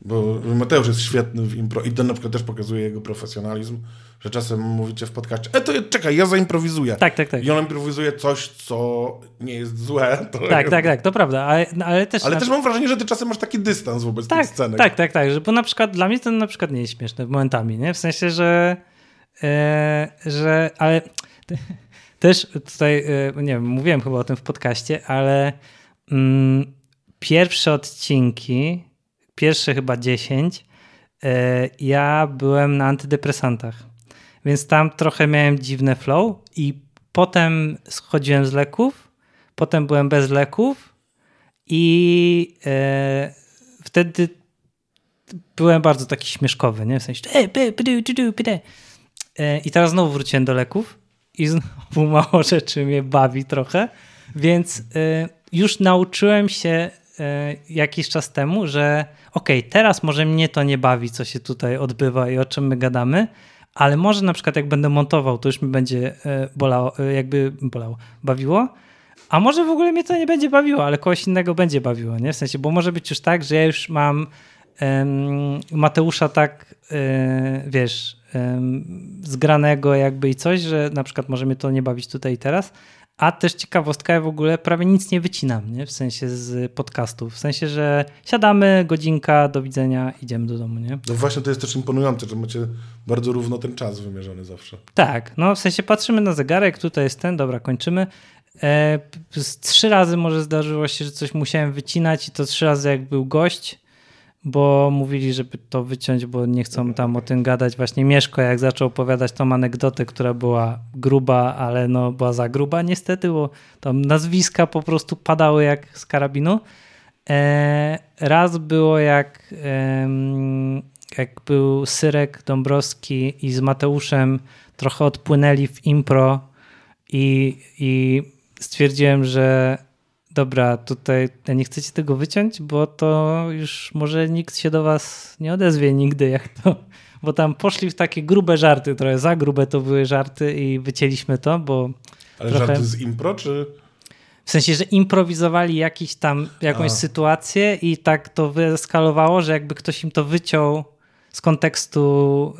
Speaker 1: Bo Mateusz jest świetny w impro i to na przykład też pokazuje jego profesjonalizm, że czasem mówicie w podcaście, e to czekaj, ja zaimprowizuję.
Speaker 2: Tak, tak, tak.
Speaker 1: I on improwizuje coś, co nie jest złe.
Speaker 2: Tak, tak, tak, to prawda, ale, ale też...
Speaker 1: Ale
Speaker 2: na...
Speaker 1: też mam wrażenie, że ty czasem masz taki dystans wobec
Speaker 2: tak,
Speaker 1: tych scenek.
Speaker 2: Tak, tak, tak, że bo na przykład dla mnie to na przykład nie jest śmieszne momentami, nie? W sensie, że e, że, ale też tutaj, e, nie wiem, mówiłem chyba o tym w podcaście, ale mm, pierwsze odcinki, pierwsze chyba 10, e, ja byłem na antydepresantach, więc tam trochę miałem dziwne flow i potem schodziłem z leków, potem byłem bez leków i e, wtedy byłem bardzo taki śmieszkowy, nie? W sensie e, i teraz znowu wróciłem do leków i znowu mało rzeczy mnie bawi trochę, więc już nauczyłem się jakiś czas temu, że okej, okay, teraz może mnie to nie bawi, co się tutaj odbywa i o czym my gadamy, ale może na przykład jak będę montował, to już mi będzie e, bolało, e, jakby bolało, bawiło, a może w ogóle mnie to nie będzie bawiło, ale kogoś innego będzie bawiło, nie? W sensie, bo może być już tak, że ja już mam um, Mateusza tak, e, wiesz, um, zgranego jakby i coś, że na przykład może mnie to nie bawić tutaj i teraz, a też ciekawostka, ja w ogóle prawie nic nie wycinam, nie? W sensie z podcastów. W sensie, że siadamy, godzinka, do widzenia, idziemy do domu, nie?
Speaker 1: No właśnie to jest też imponujące, że macie bardzo równo ten czas wymierzony zawsze.
Speaker 2: Tak, no w sensie patrzymy na zegarek, tutaj jest ten, dobra, kończymy. E, trzy razy może zdarzyło się, że coś musiałem wycinać i to trzy razy jak był gość, bo mówili, żeby to wyciąć, bo nie chcą tam o tym gadać. Właśnie Mieszko, jak zaczął opowiadać tą anegdotę, która była gruba, ale no była za gruba niestety, bo tam nazwiska po prostu padały jak z karabinu. E, raz było jak, e, jak był Syrek Dąbrowski i z Mateuszem trochę odpłynęli w impro i, i stwierdziłem, że dobra, tutaj nie chcecie tego wyciąć, bo to już może nikt się do was nie odezwie nigdy, jak to, bo tam poszli w takie grube żarty, trochę za grube to były żarty i wycięliśmy to, bo
Speaker 1: Ale
Speaker 2: trochę...
Speaker 1: żarty z impro, czy...
Speaker 2: W sensie, że improwizowali jakiś tam, jakąś A. sytuację i tak to wyeskalowało, że jakby ktoś im to wyciął z kontekstu,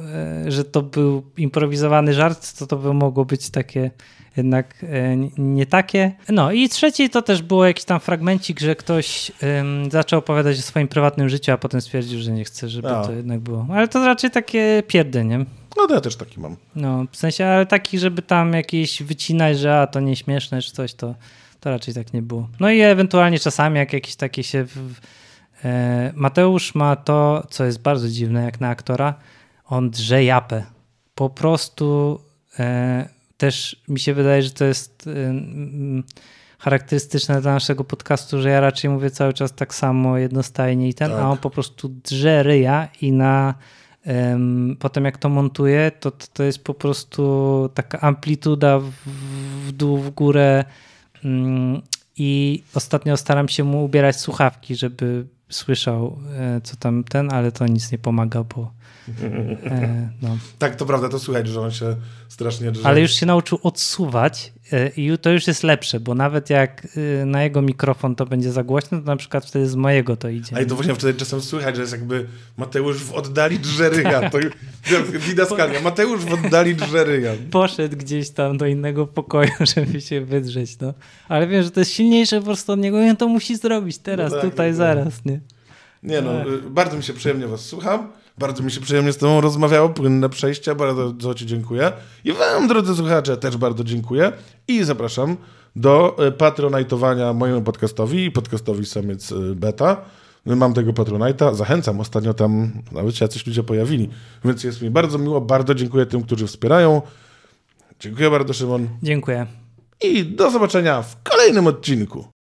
Speaker 2: e, że to był improwizowany żart, to to by mogło być takie jednak e, nie takie. No i trzeci to też było jakiś tam fragmencik, że ktoś um, zaczął opowiadać o swoim prywatnym życiu, a potem stwierdził, że nie chce, żeby no. to jednak było. Ale to raczej takie pierdy, nie?
Speaker 1: No to ja też taki mam.
Speaker 2: No, w sensie, ale taki, żeby tam jakieś wycinać, że a to nieśmieszne czy coś, to, to raczej tak nie było. No i ewentualnie czasami jak jakieś takie się... W, Mateusz ma to, co jest bardzo dziwne jak na aktora, on drze japę. Po prostu e, też mi się wydaje, że to jest charakterystyczne dla naszego podcastu, że ja raczej mówię cały czas tak samo jednostajnie i ten, tak. a on po prostu drze ryja i na potem jak to montuje, to, to jest po prostu taka amplituda w, w dół, w górę um, i ostatnio staram się mu ubierać słuchawki, żeby słyszał, e, co tam ten, ale to nic nie pomaga, bo e, no.
Speaker 1: Tak, to prawda, to słychać, że on się strasznie drze.
Speaker 2: Ale już się nauczył odsuwać e, i to już jest lepsze, bo nawet jak e, na jego mikrofon to będzie za głośno, to na przykład wtedy z mojego to idzie.
Speaker 1: A i to właśnie wtedy czasem słychać, że jest jakby Mateusz w oddali drzeryga. To didaskalia. Mateusz w oddali drzeryga.
Speaker 2: Poszedł gdzieś tam do innego pokoju, żeby się wydrzeć, no. Ale wiem, że to jest silniejsze po prostu od niego i on to musi zrobić teraz,
Speaker 1: No tak,
Speaker 2: tutaj,
Speaker 1: tak.
Speaker 2: zaraz, nie?
Speaker 1: Nie no, y, bardzo mi się przyjemnie was słucham. Bardzo mi się przyjemnie z tobą rozmawiało, płynne przejścia, bardzo ci dziękuję. I wam, drodzy słuchacze, też bardzo dziękuję. I zapraszam do y, patronajtowania mojemu podcastowi i podcastowi Samiec y, Beta. Mam tego patronajta, zachęcam, ostatnio tam nawet się jacyś ludzie pojawili, więc jest mi bardzo miło, bardzo dziękuję tym, którzy wspierają. Dziękuję bardzo, Szymon.
Speaker 2: Dziękuję.
Speaker 1: I do zobaczenia w kolejnym odcinku.